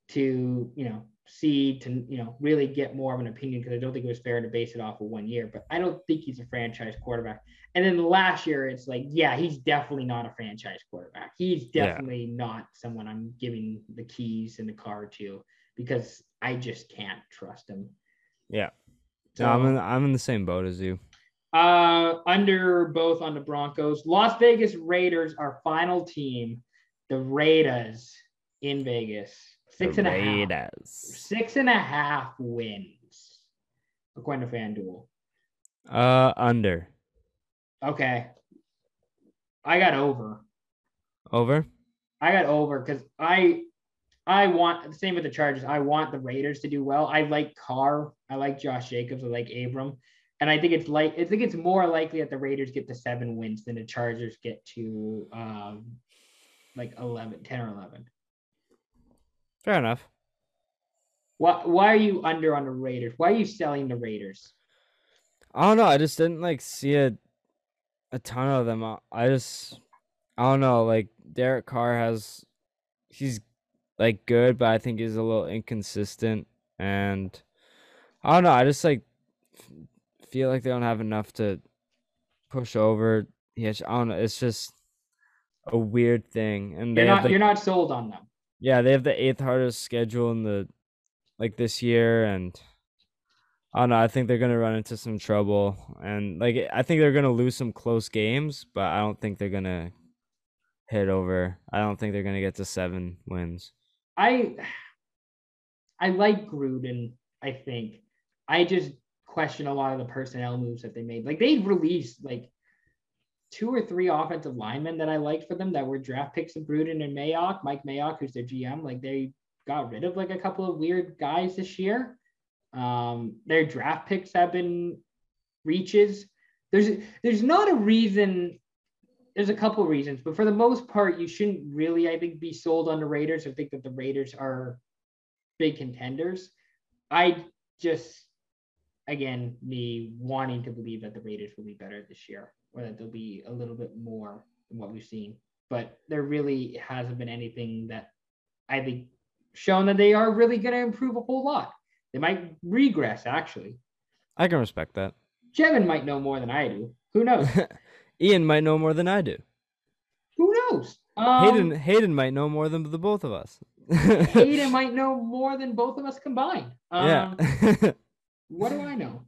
to, you know, see to, you know, really get more of an opinion because I don't think it was fair to base it off of one year. But I don't think he's a franchise quarterback. And then last year, it's like, yeah, he's definitely not a franchise quarterback. He's Yeah. definitely not someone I'm giving the keys in the car to because I just can't trust him. yeah, So, no, I'm in, I'm in the same boat as you. Uh, under both on the Broncos. Las Vegas Raiders, our final team, the Raiders in Vegas. Six The and a half. Six and a half wins, according to FanDuel. Uh, under. Okay. I got over. Over. I got over because I I want the same with the Chargers. I want the Raiders to do well. I like Carr. I like Josh Jacobs. I like Abram. And I think it's like I think it's more likely that the Raiders get to seven wins than the Chargers get to um like 11, 10 or 11. Fair enough. Why why are you under on the Raiders? Why are you selling the Raiders? I don't know. I just didn't like see a a ton of them. I- just I don't know. Like Derek Carr has, he's like good, but I think he's a little inconsistent. And I don't know. I just like feel like they don't have enough to push over. Yeah, I don't know. It's just a weird thing. And they You're not the you're not sold on them. yeah, they have the eighth hardest schedule in the like this year, and I don't know. I think they're gonna run into some trouble, and like I think they're gonna lose some close games, but I don't think they're gonna hit over. I don't think they're gonna get to seven wins. I I like Gruden, I think. I just question a lot of the personnel moves that they made. Like they released like two or three offensive linemen that I liked for them that were draft picks of Gruden and Mayock, Mike Mayock, who's their GM. Like they got rid of like a couple of weird guys this year. Um, their draft picks have been reaches. There's there's not a reason. There's a couple reasons, but for the most part, you shouldn't really, I think, be sold on the Raiders or think that the Raiders are big contenders. I just, again, me wanting to believe that the Raiders will be better this year or that they'll be a little bit more than what we've seen. But there really hasn't been anything that I think shown that they are really going to improve a whole lot. They might regress, actually. I can respect that. Jevin might know more than I do. Who knows? Ian might know more than I do. Who knows? Um, Hayden Hayden might know more than the both of us. Hayden might know more than both of us combined. Um, yeah. what do I know?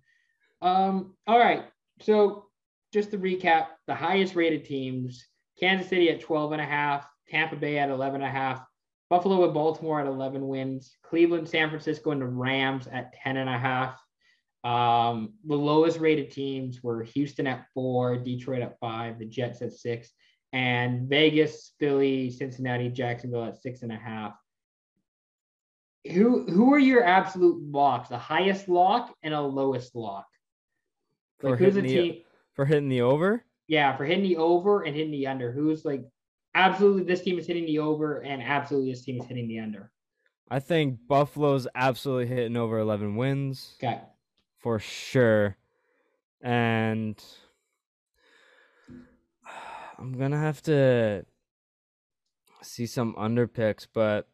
Um, all right. So just to recap, the highest rated teams, Kansas City at 12 and a half, Tampa Bay at 11 and a half, Buffalo and Baltimore at 11 wins, Cleveland, San Francisco, and the Rams at 10 and a half. Um, the lowest rated teams were Houston at four, Detroit at five, the Jets at six, and Vegas, Philly, Cincinnati, Jacksonville at six and a half. Who who are your absolute locks? The highest lock and a lowest lock. For who's hitting the- team? For hitting the over? Yeah, for hitting the over and hitting the under. Who's like absolutely this team is hitting the over and absolutely this team is hitting the under. I think Buffalo's absolutely hitting over 11 wins Okay. for sure. And I'm going to have to see some under picks, but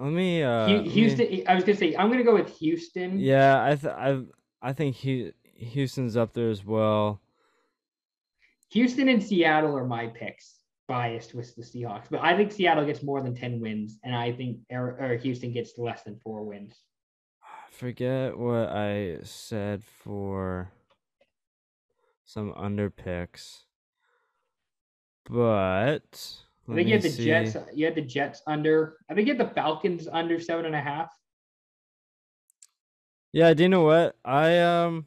let me uh Hu- let me- Houston. I was gonna say I'm gonna go with Houston. Yeah, I th- I I think Hu- Houston's up there as well. Houston and Seattle are my picks. Biased with the Seahawks, but I think Seattle gets more than ten wins, and I think or, or Houston gets less than four wins. I forget what I said for some under picks. But I think you had the see. Jets. You had the Jets under. I think you had the Falcons under seven and a half. Yeah, do you know what? I um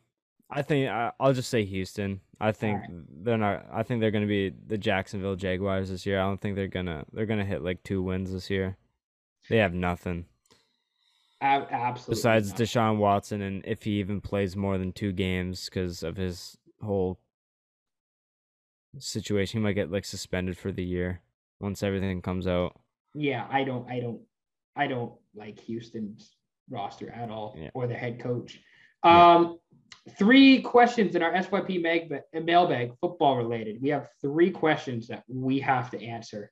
I think I, I'll just say Houston. I think Alright. they're not I think they're going to be the Jacksonville Jaguars this year. I don't think they're going to they're to hit like two wins this year. They have nothing A- absolutely. besides. Deshaun Watson and if he even plays more than two games cuz of his whole situation, he might get like suspended for the year once everything comes out. yeah, I don't, I don't, I don't like Houston's roster at all Yeah. or the head coach. Yeah. Um, three questions in our SYP mag- mailbag, football related. We have three questions that we have to answer.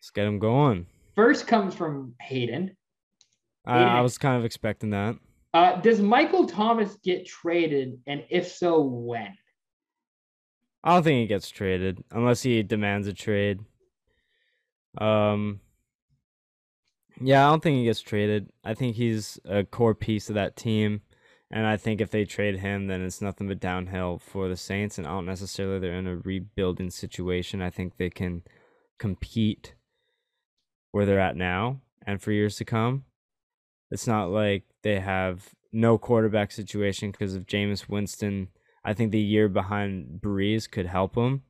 Let's get them going. First comes from Hayden. I, Hayden- I was kind of expecting that. Uh, does Michael Thomas get traded, and if so, when? I don't think he gets traded unless he demands a trade. Um Yeah, I don't think he gets traded. I think he's a core piece of that team. And I think if they trade him, then it's nothing but downhill for the Saints. And I don't necessarily they're in a rebuilding situation. I think they can compete where they're at now and for years to come. It's not like they have no quarterback situation because of Jameis Winston. I think the year behind Brees could help him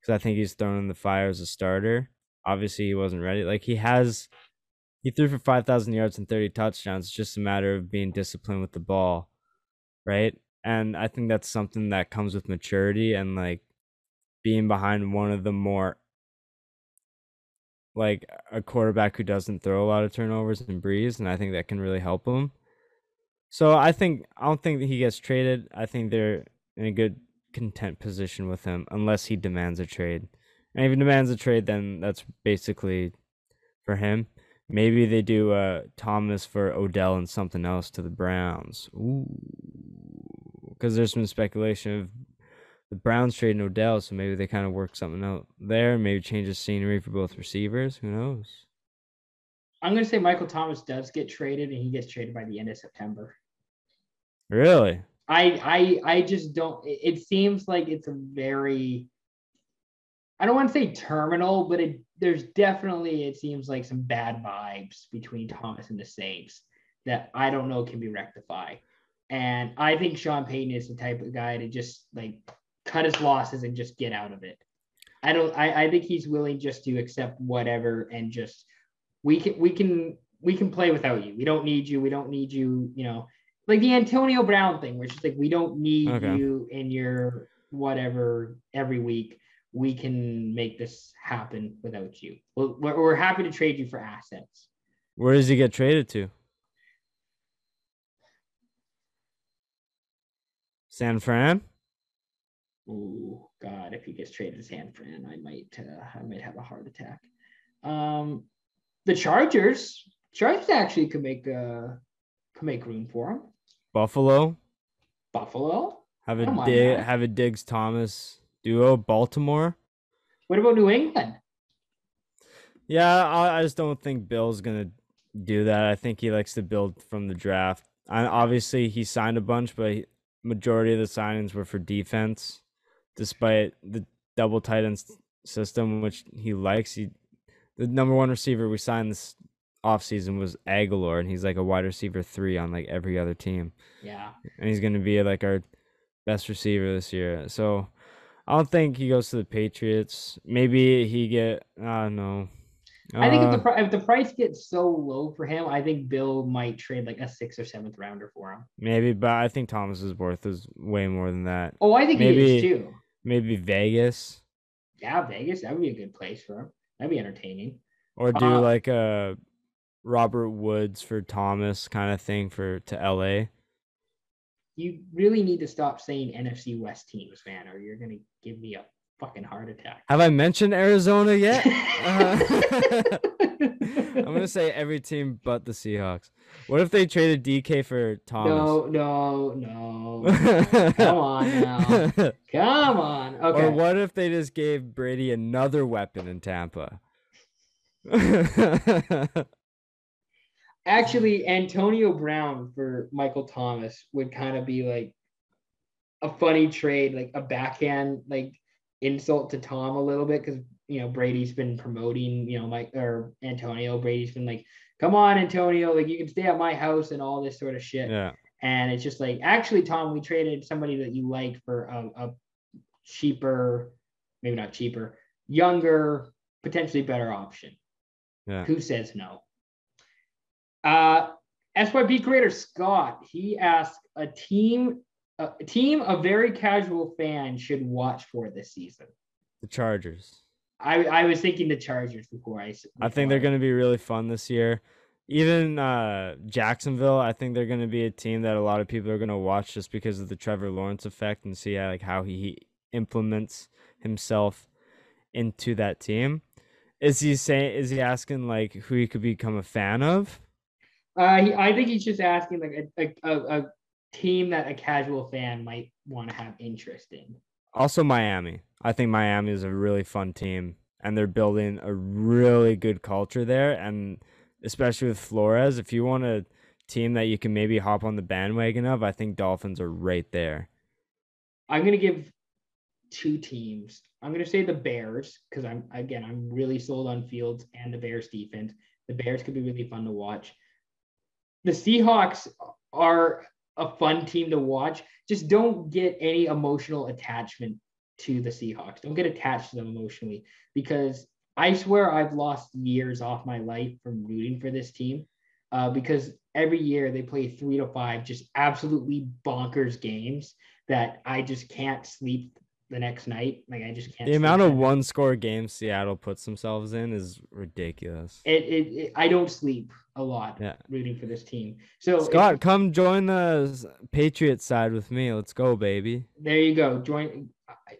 because I think he's thrown in the fire as a starter. Obviously, he wasn't ready. Like he has, he threw for five thousand yards and thirty touchdowns. It's just a matter of being disciplined with the ball, right? And I think that's something that comes with maturity and like being behind one of the more like a quarterback who doesn't throw a lot of turnovers and Brees, and I think that can really help him. So I think I don't think that he gets traded. I think they're in a good content position with him unless he demands a trade. And if he demands a trade, then that's basically for him. Maybe they do uh Thomas for Odell and something else to the Browns. Ooh, because there's some speculation of the Browns trading Odell, so maybe they kind of work something out there. Maybe change the scenery for both receivers. Who knows? I'm going to say Michael Thomas does get traded, and he gets traded by the end of September. Really? I I I just don't. It seems like it's a very. I don't want to say terminal, but it there's definitely it seems like some bad vibes between Thomas and the Saints that I don't know can be rectified. And I think Sean Payton is the type of guy to just like cut his losses and just get out of it. I don't. I, I think he's willing just to accept whatever and just we can we can we can play without you. We don't need you. We don't need you. You know, like the Antonio Brown thing, where it's like we don't need Okay. you in your whatever every week. We can make this happen without you. Well, we're, we're happy to trade you for assets. Where does he get traded to? San Fran? Oh God, if he gets traded to San Fran, I might uh, I might have a heart attack. Um, the Chargers, Chargers actually could make uh could make room for him. Buffalo? Buffalo. Have a dig, have a Diggs Thomas duo. Baltimore? What about New England? Yeah, I, I just don't think Bill's gonna do that. I think he likes to build from the draft. I, obviously, he signed a bunch, but he, majority of the signings were for defense, despite the double tight end system, which he likes. He, the number one receiver we signed this offseason was Agholor, and he's like a wide receiver three on like every other team. Yeah. And he's gonna be like our best receiver this year. So I don't think he goes to the Patriots. Maybe he get I don't know. I think if the Uh, if the price gets so low for him, I think Bill might trade like a sixth or seventh rounder for him. maybe, but I think Thomas's worth is way more than that. Oh, I think he is too. Maybe Vegas Yeah, Vegas, that would be a good place for him. That'd be entertaining. or do Uh, like a Robert Woods for Thomas kind of thing for to LA. You really need to stop saying NFC West teams, man, or you're gonna give me a fucking heart attack. Have I mentioned Arizona yet? Uh, I'm gonna say every team but the Seahawks. What if they traded DK for Thomas? no, no, no. Come on now. Come on. Okay. Or what if they just gave Brady another weapon in Tampa? Actually, Antonio Brown for Michael Thomas would kind of be like a funny trade, like a backhand like insult to Tom a little bit because you know Brady's been promoting, you know, Mike or Antonio. Brady's been like, "Come on, Antonio, like you can stay at my house and all this sort of shit." yeah. And it's just like, actually, Tom, we traded somebody that you like for a, a cheaper, maybe not cheaper, younger, potentially better option. Yeah. Who says no? Uh, SYP creator Scott, he asked a team, a team a very casual fan should watch for this season. The Chargers. I, I was thinking the Chargers before I. I think they're going to be really fun this year. Even uh, Jacksonville, I think they're going to be a team that a lot of people are going to watch just because of the Trevor Lawrence effect and see how, like how he, he implements himself into that team. Is he saying? Is he asking like who he could become a fan of? Uh, he, I think he's just asking like a, a, a, team that a casual fan might want to have interest in. Also, Miami. I think Miami is a really fun team, and they're building a really good culture there. And especially with Flores, if you want a team that you can maybe hop on the bandwagon of, I think Dolphins are right there. I'm gonna give two teams. I'm gonna say the Bears because I'm again I'm really sold on Fields and the Bears defense. The Bears could be really fun to watch. The Seahawks are a fun team to watch. Just don't get any emotional attachment to the Seahawks. Don't get attached to them emotionally because I swear I've lost years off my life from rooting for this team uh, because every year they play three to five just absolutely bonkers games that I just can't sleep the next night. Like I just can't. The amount of one score games Seattle puts themselves in is ridiculous. It, it, it I don't sleep a lot Yeah. rooting for this team. So if- Scott, come join the Patriots side with me. Let's go, baby. there you go. Join I-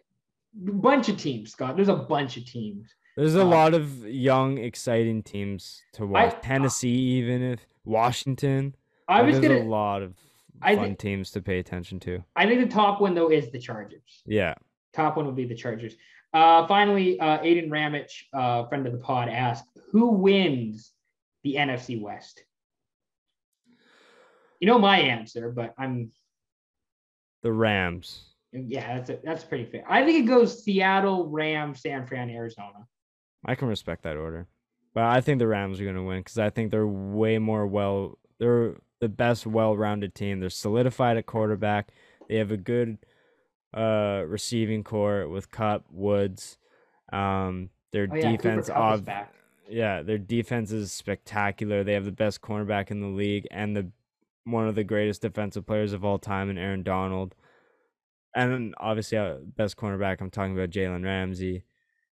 bunch of teams, Scott. There's a bunch of teams. There's a Uh, lot of young, exciting teams to watch. I- Tennessee, even if Washington. I was there's gonna. a lot of I fun thi- teams to pay attention to. I think the top one though is the Chargers. Yeah. Top one would be the Chargers. Uh, finally, uh, Aiden Ramich, uh, friend of the pod, asked, "Who wins the NFC West?" You know my answer, but I'm The Rams. yeah, that's a, that's pretty fair. I think it goes Seattle, Rams, San Fran, Arizona. I can respect that order. But I think the Rams are going to win because I think they're way more well. They're the best, well-rounded team. They're solidified at quarterback. They have a good uh receiving core with Kupp, Woods. Um, their Oh yeah, defense, of yeah, their defense is spectacular. They have the best cornerback in the league and the one of the greatest defensive players of all time in Aaron Donald. And then obviously, uh, best cornerback, I'm talking about Jalen Ramsey.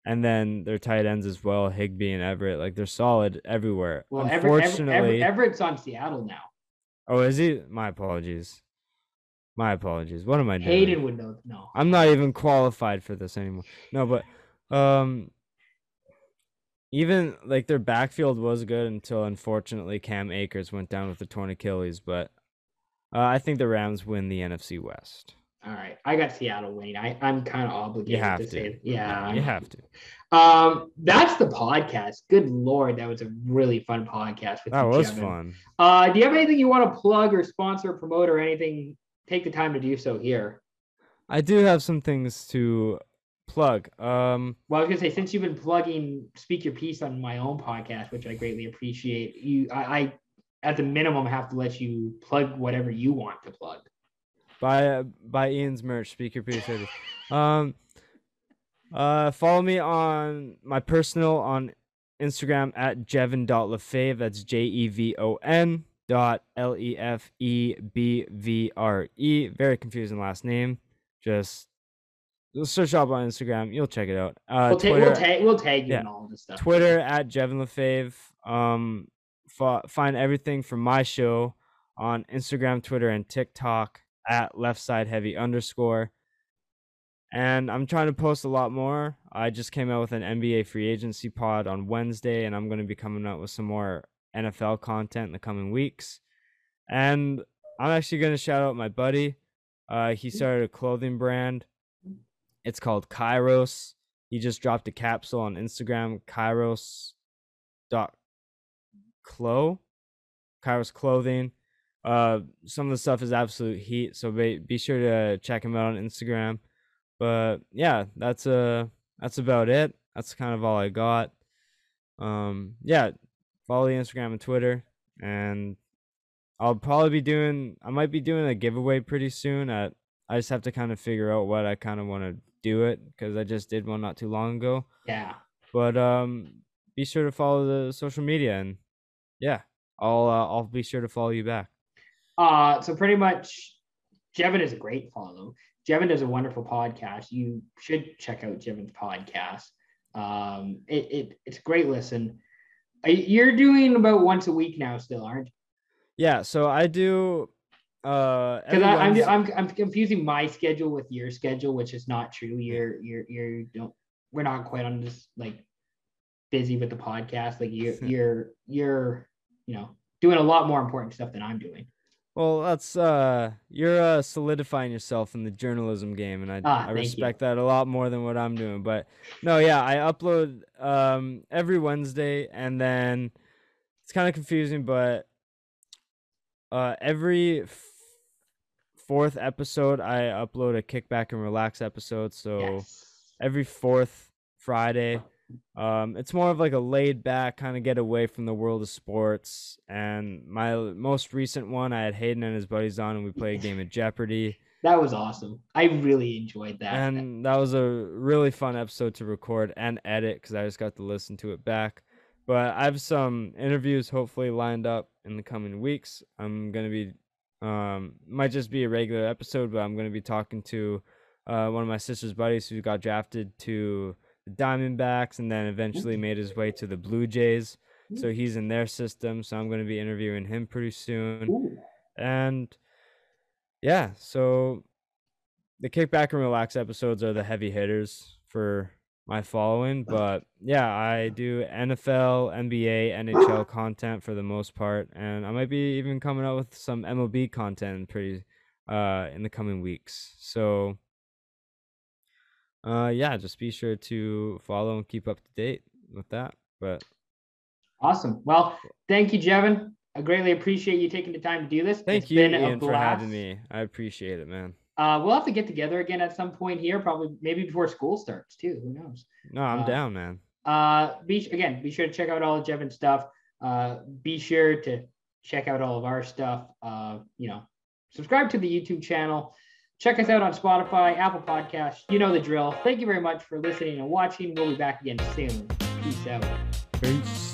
And then their tight ends as well, Higbee and Everett. Like they're solid everywhere. Well, Everett, Everett, Unfortunately, Everett, Everett's on Seattle now. oh, is he? My apologies. My apologies. What am I doing? Hayden would know. No, I'm not even qualified for this anymore. No, but um even like their backfield was good until unfortunately Cam Akers went down with a torn Achilles, but uh, I think the Rams win the NFC West. all right. I got Seattle winning. I I'm kind of obligated to, to. say, yeah, You have to. Um, that's the podcast. Good lord, that was a really fun podcast with That you, was Kevin. fun. Uh, do you have anything you want to plug or sponsor, or promote, or anything? Take the time to do so here. I do have some things to plug. Um, well, I was gonna say since you've been plugging "Speak Your Piece" on my own podcast, which I greatly appreciate, you, I, I at the minimum have to let you plug whatever you want to plug. By uh, buy Ian's merch. Speak Your Piece. um, uh, follow me on my personal on Instagram at jevon.lefebvre. That's J E V O N dot L E F E B V R E. Very confusing last name. Just search up on Instagram. You'll check it out. Uh, we'll, ta- Twitter, we'll, tag, we'll tag you yeah, all this stuff. Twitter at Jevon Lefebvre. Um, f- find everything from my show on Instagram, Twitter, and TikTok at left side heavy underscore. And I'm trying to post a lot more. I just came out with an NBA free agency pod on Wednesday, and I'm going to be coming out with some more NFL content in the coming weeks. And I'm actually going to shout out my buddy. Uh, he started a clothing brand. It's called Kairos. He just dropped a capsule on Instagram, Kairos dot clo, Kairos clothing. Uh, some of the stuff is absolute heat, so be, be sure to check him out on Instagram. But yeah, that's uh that's about it. That's kind of all I got. Um, yeah, follow the Instagram and Twitter, and I'll probably be doing. I might be doing a giveaway pretty soon. At I just have to kind of figure out what I kind of want to do it because I just did one not too long ago. Yeah. But um, be sure to follow the social media and yeah, I'll uh, I'll be sure to follow you back. Uh, so pretty much, Jevon is a great follow. Jevon does a wonderful podcast. You should check out Jevon's podcast. Um, it, it it's a great listen. You're doing about once a week now, still, aren't you? Yeah. So I do. Uh, because I'm, I'm I'm confusing my schedule with your schedule, which is not true. You're you're you're don't we're not quite on this like busy with the podcast. Like you're you're you're you know doing a lot more important stuff than I'm doing. Well, that's uh you're uh solidifying yourself in the journalism game and I ah, I respect you. that a lot more than what I'm doing. But no, yeah, I upload um every Wednesday and then it's kind of confusing, but uh every f- fourth episode I upload a kickback and relax episode. So yes. every fourth Friday um, it's more of like a laid back kind of get away from the world of sports. And my most recent one, I had Hayden and his buddies on, and we played a game of Jeopardy. That was awesome. I really enjoyed that. And that was a really fun episode to record and edit because I just got to listen to it back. But I have some interviews hopefully lined up in the coming weeks. I'm gonna be, um, might just be a regular episode, but I'm gonna be talking to uh, one of my sister's buddies who got drafted to the Diamondbacks and then eventually made his way to the Blue Jays. So he's in their system. So I'm going to be interviewing him pretty soon. And yeah, so the kickback and relax episodes are the heavy hitters for my following. But yeah, I do NFL, NBA, NHL content for the most part. And I might be even coming out with some MLB content pretty uh in the coming weeks. So uh yeah just be sure to follow and keep up to date with that but awesome. Well thank you Jevon. i greatly appreciate you taking the time to do this. Thank it's you ian for having me. I appreciate it man. Uh we'll have to get together again at some point here probably maybe before school starts too. Who knows? No i'm uh, down man. uh be again be sure to check out all of jevon's stuff. Uh be sure to check out all of our stuff. Uh you know subscribe to the youtube channel Check us out on Spotify, Apple Podcasts. You know the drill. Thank you very much for listening and watching. We'll be back again soon. Peace out. Peace.